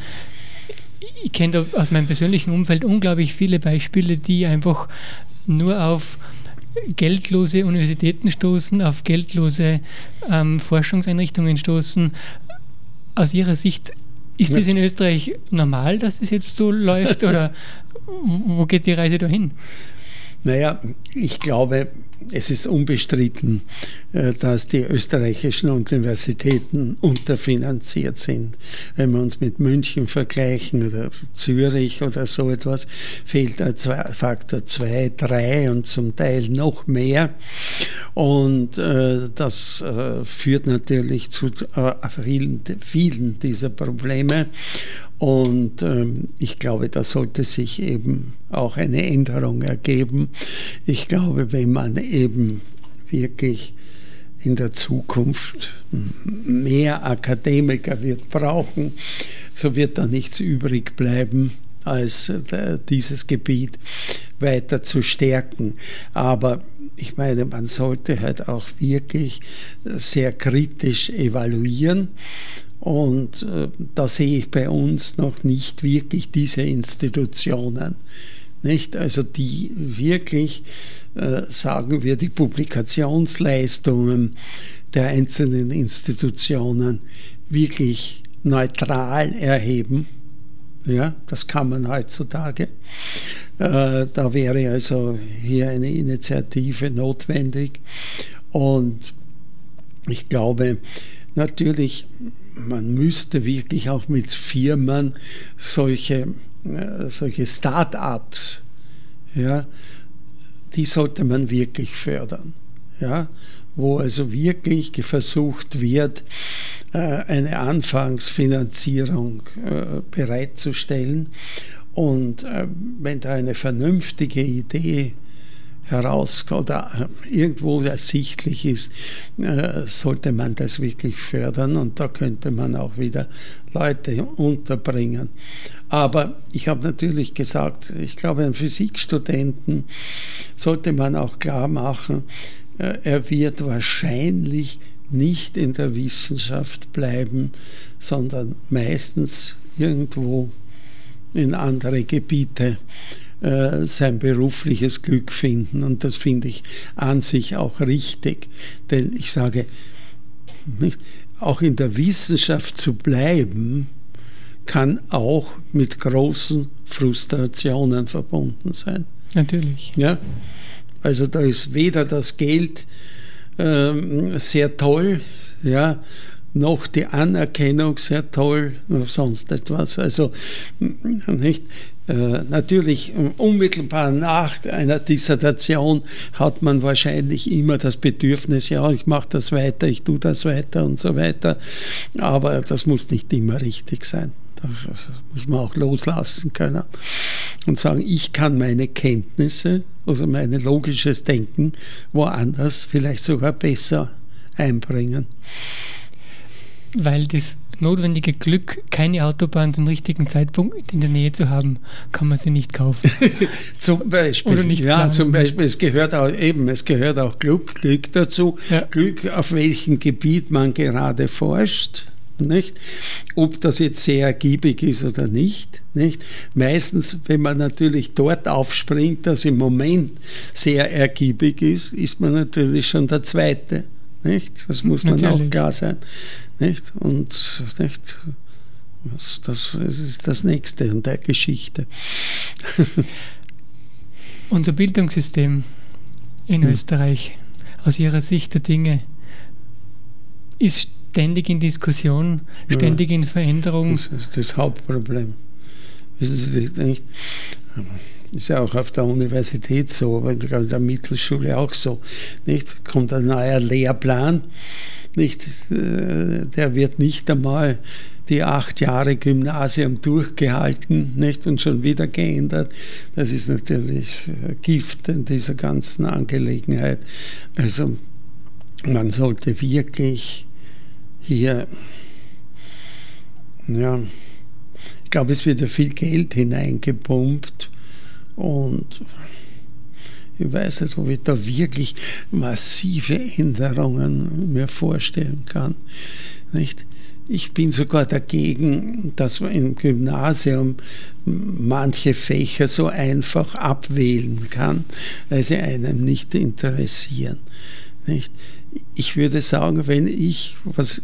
Speaker 1: Ich kenne aus meinem persönlichen Umfeld unglaublich viele Beispiele, die einfach nur auf geldlose Universitäten stoßen, auf geldlose ähm, Forschungseinrichtungen stoßen. Aus Ihrer Sicht ist ja. das in Österreich normal, dass das jetzt so läuft oder wo geht die Reise dahin?
Speaker 2: Naja, ich glaube, es ist unbestritten, äh, dass die österreichischen Universitäten unterfinanziert sind. Wenn wir uns mit München vergleichen oder Zürich oder so etwas, fehlt ein Faktor 2, 3 und zum Teil noch mehr. Und äh, das äh, führt natürlich zu vielen, vielen dieser Probleme. Und ähm, ich glaube, da sollte sich eben auch eine Änderung ergeben. Ich glaube, wenn man eben wirklich in der Zukunft mehr Akademiker wird brauchen, so wird da nichts übrig bleiben, als äh, dieses Gebiet weiter zu stärken. Aber ich meine, man sollte halt auch wirklich sehr kritisch evaluieren und äh, da sehe ich bei uns noch nicht wirklich diese Institutionen. Nicht? Also die wirklich, äh, sagen wir, die Publikationsleistungen der einzelnen Institutionen wirklich neutral erheben. Ja, das kann man heutzutage. Äh, da wäre also hier eine Initiative notwendig. Und ich glaube, natürlich man müsste wirklich auch mit Firmen solche, äh, solche Start-ups, ja, die sollte man wirklich fördern. Ja, wo also wirklich versucht wird, äh, eine Anfangsfinanzierung äh, bereitzustellen. Und wenn da eine vernünftige Idee heraus oder irgendwo ersichtlich ist, äh, sollte man das wirklich fördern und da könnte man auch wieder Leute unterbringen. Aber ich habe natürlich gesagt, ich glaube, einem Physikstudenten sollte man auch klar machen, äh, er wird wahrscheinlich nicht in der Wissenschaft bleiben, sondern meistens irgendwo in andere Gebiete äh, sein berufliches Glück finden. Und das finde ich an sich auch richtig. Denn ich sage, nicht, auch in der Wissenschaft zu bleiben, kann auch mit großen Frustrationen verbunden sein.
Speaker 1: Natürlich.
Speaker 2: Ja? Also da ist weder das Geld ähm, sehr toll, ja, noch die Anerkennung sehr toll, noch sonst etwas. Also nicht. Äh, natürlich unmittelbar nach einer Dissertation hat man wahrscheinlich immer das Bedürfnis, ja, ich mache das weiter, ich tue das weiter und so weiter. Aber das muss nicht immer richtig sein. Das muss man auch loslassen können und sagen, ich kann meine Kenntnisse, also mein logisches Denken, woanders vielleicht sogar besser einbringen.
Speaker 1: Weil das notwendige Glück, keine Autobahn zum richtigen Zeitpunkt in der Nähe zu haben, kann man sie nicht kaufen.
Speaker 2: zum Beispiel. Oder nicht ja, planen. zum Beispiel. Es gehört auch eben, es gehört auch Glück, Glück dazu. Ja. Glück, auf welchem Gebiet man gerade forscht nicht? Ob das jetzt sehr ergiebig ist oder nicht, nicht? Meistens, wenn man natürlich dort aufspringt, das im Moment sehr ergiebig ist, ist man natürlich schon der Zweite, nicht? Das muss man natürlich. auch klar sein, nicht? Und nicht? Das, das ist das Nächste an der Geschichte.
Speaker 1: Unser Bildungssystem in hm. Österreich aus Ihrer Sicht der Dinge ist ständig in Diskussion, ständig ja, in Veränderung.
Speaker 2: Das ist das Hauptproblem. Wissen Sie nicht? Ist ja auch auf der Universität so, aber in der Mittelschule auch so. Nicht? Kommt ein neuer Lehrplan, nicht? Äh, der wird nicht einmal die acht Jahre Gymnasium durchgehalten nicht? und schon wieder geändert. Das ist natürlich äh, Gift in dieser ganzen Angelegenheit. Also man sollte wirklich hier, ja, ich glaube, es wird ja viel Geld hineingepumpt und ich weiß nicht, ob ich da wirklich massive Änderungen mir vorstellen kann. Nicht? Ich bin sogar dagegen, dass man im Gymnasium manche Fächer so einfach abwählen kann, weil sie einem nicht interessieren. Nicht? Ich würde sagen, wenn ich, was,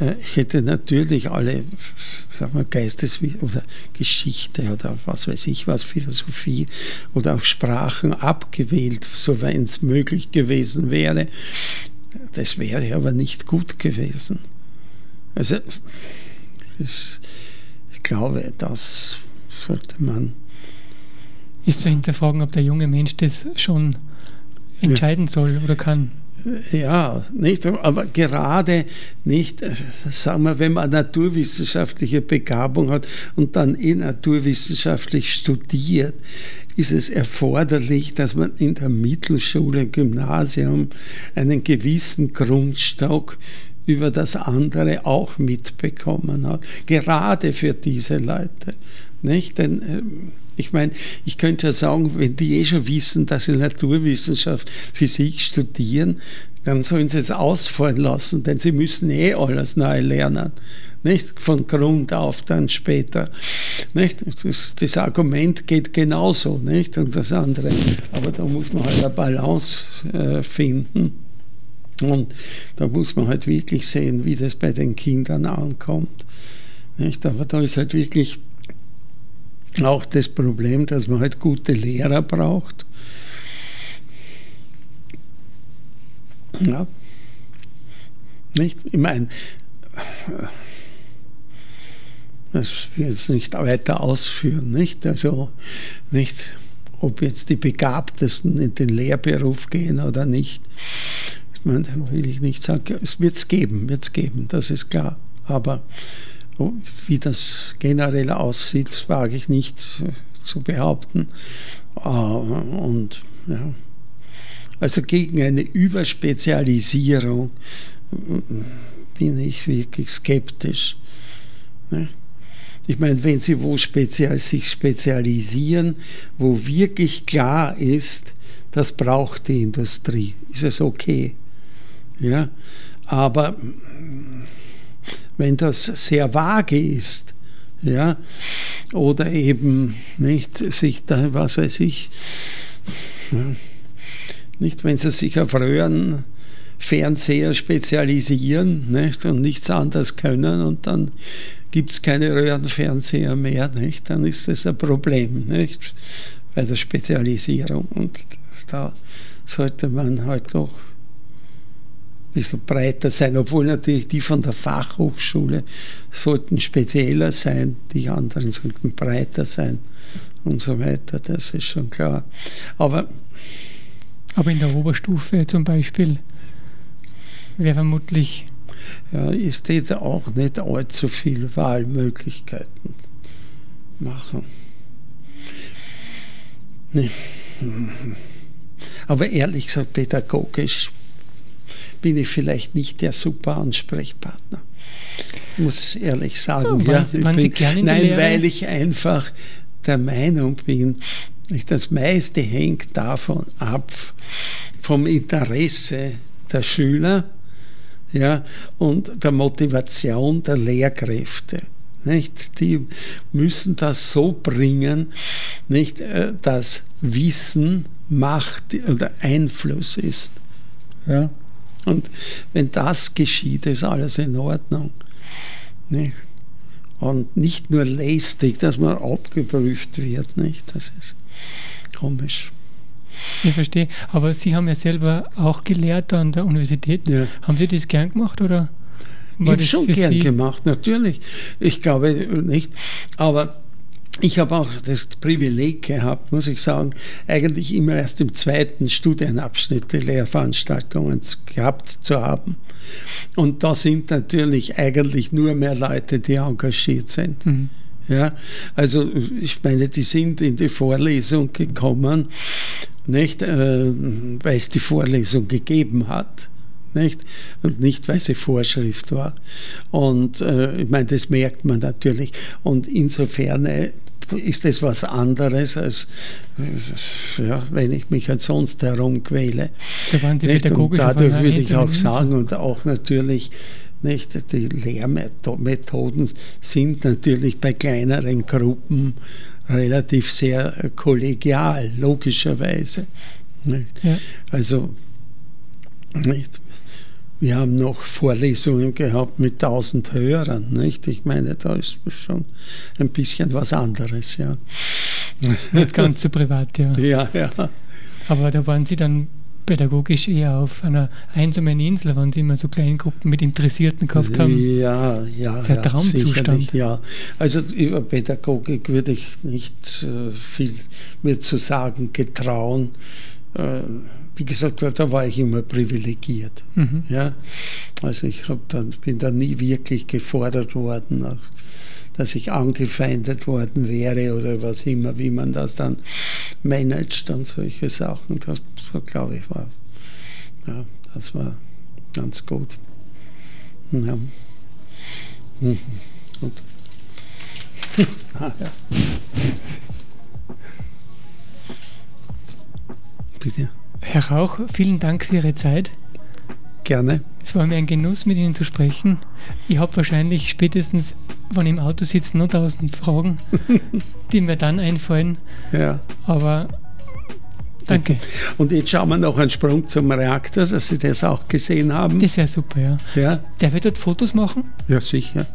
Speaker 2: äh, ich hätte natürlich alle, sagen wir, Geistes- oder Geschichte oder was weiß ich was, Philosophie oder auch Sprachen abgewählt, so wenn es möglich gewesen wäre. Das wäre aber nicht gut gewesen. Also, ich, ich glaube, das sollte man.
Speaker 1: Ist zu hinterfragen, ob der junge Mensch das schon entscheiden ja. soll oder kann.
Speaker 2: Ja, nicht, aber gerade nicht, sagen wir, wenn man naturwissenschaftliche Begabung hat und dann eh naturwissenschaftlich studiert, ist es erforderlich, dass man in der Mittelschule, Gymnasium einen gewissen Grundstock über das andere auch mitbekommen hat. Gerade für diese Leute. Nicht? Denn ähm, ich meine, ich könnte ja sagen, wenn die eh schon wissen, dass sie Naturwissenschaft, Physik studieren, dann sollen sie es ausfallen lassen, denn sie müssen eh alles neu lernen. Nicht von Grund auf dann später. Nicht? Das, das Argument geht genauso, nicht? Und das andere. Aber da muss man halt eine Balance äh, finden. Und da muss man halt wirklich sehen, wie das bei den Kindern ankommt. Nicht? Aber da ist halt wirklich auch das Problem, dass man halt gute Lehrer braucht. Ja. Nicht? Ich meine, das will ich jetzt nicht weiter ausführen, nicht? Also, nicht, ob jetzt die Begabtesten in den Lehrberuf gehen oder nicht. Ich meine, will ich nicht sagen, es wird es geben, wird es geben, das ist klar. Aber wie das generell aussieht, wage ich nicht äh, zu behaupten. Äh, und ja. Also gegen eine Überspezialisierung äh, bin ich wirklich skeptisch. Ne? Ich meine, wenn Sie wo spezial, sich spezialisieren, wo wirklich klar ist, das braucht die Industrie, ist es okay. Ja? Aber wenn das sehr vage ist, ja, oder eben nicht sich da, was weiß ich, nicht, wenn sie sich auf Röhrenfernseher spezialisieren nicht, und nichts anderes können und dann gibt es keine Röhrenfernseher mehr, nicht, dann ist das ein Problem nicht, bei der Spezialisierung. Und da sollte man halt ein bisschen breiter sein, obwohl natürlich die von der Fachhochschule sollten spezieller sein, die anderen sollten breiter sein und so weiter, das ist schon klar. Aber,
Speaker 1: Aber in der Oberstufe zum Beispiel wäre vermutlich.
Speaker 2: Ja, ist da auch nicht allzu viel Wahlmöglichkeiten machen. Nee. Aber ehrlich gesagt, pädagogisch bin ich vielleicht nicht der super Ansprechpartner. Muss ehrlich sagen.
Speaker 1: Oh,
Speaker 2: ja,
Speaker 1: Sie, bin,
Speaker 2: nein, weil ich einfach der Meinung bin, das meiste hängt davon ab, vom Interesse der Schüler ja, und der Motivation der Lehrkräfte. Nicht? Die müssen das so bringen, nicht, äh, dass Wissen Macht oder Einfluss ist. Ja? Und wenn das geschieht, ist alles in Ordnung. Nicht? Und nicht nur lästig, dass man abgeprüft wird. Nicht? Das ist komisch.
Speaker 1: Ich verstehe. Aber Sie haben ja selber auch gelehrt an der Universität. Ja. Haben Sie das gern gemacht oder?
Speaker 2: ich habe schon gern Sie? gemacht, natürlich. Ich glaube nicht. Aber ich habe auch das Privileg gehabt, muss ich sagen, eigentlich immer erst im zweiten Studienabschnitt die Lehrveranstaltungen gehabt zu haben. Und da sind natürlich eigentlich nur mehr Leute, die engagiert sind. Mhm. Ja, also ich meine, die sind in die Vorlesung gekommen, nicht, äh, weil es die Vorlesung gegeben hat. Nicht? Und nicht, weil sie Vorschrift war. Und äh, ich meine, das merkt man natürlich. Und insofern äh, ist das was anderes, als ja, wenn ich mich halt sonst herumquäle.
Speaker 1: So
Speaker 2: und dadurch würde ich auch sagen, und auch natürlich nicht, die Lehrmethoden sind natürlich bei kleineren Gruppen relativ sehr kollegial, logischerweise. Ja. Also nicht, wir haben noch Vorlesungen gehabt mit 1000 Hörern. Nicht? Ich meine, da ist schon ein bisschen was anderes. Ja.
Speaker 1: Nicht ganz so privat, ja.
Speaker 2: Ja, ja.
Speaker 1: Aber da waren Sie dann pädagogisch eher auf einer einsamen Insel, waren Sie immer so kleine Gruppen mit Interessierten gehabt haben.
Speaker 2: Ja, ja.
Speaker 1: Sehr ja, Traumzustand.
Speaker 2: Ja, also über Pädagogik würde ich nicht äh, viel mir zu sagen getrauen. Wie gesagt, da war ich immer privilegiert. Mhm. Ja? Also ich dann, bin da nie wirklich gefordert worden, dass ich angefeindet worden wäre oder was immer, wie man das dann managt und solche Sachen. Das so glaube ich war. Ja, das war ganz gut. Ja. Mhm. Und ah, ja.
Speaker 1: Bitte. Herr Rauch, vielen Dank für Ihre Zeit.
Speaker 2: Gerne.
Speaker 1: Es war mir ein Genuss, mit Ihnen zu sprechen. Ich habe wahrscheinlich spätestens, wenn ich im Auto sitze, noch tausend Fragen, die mir dann einfallen.
Speaker 2: Ja.
Speaker 1: Aber danke.
Speaker 2: Und jetzt schauen wir noch einen Sprung zum Reaktor, dass Sie das auch gesehen haben.
Speaker 1: Das wäre super, ja.
Speaker 2: ja.
Speaker 1: Darf ich dort Fotos machen?
Speaker 2: Ja, sicher.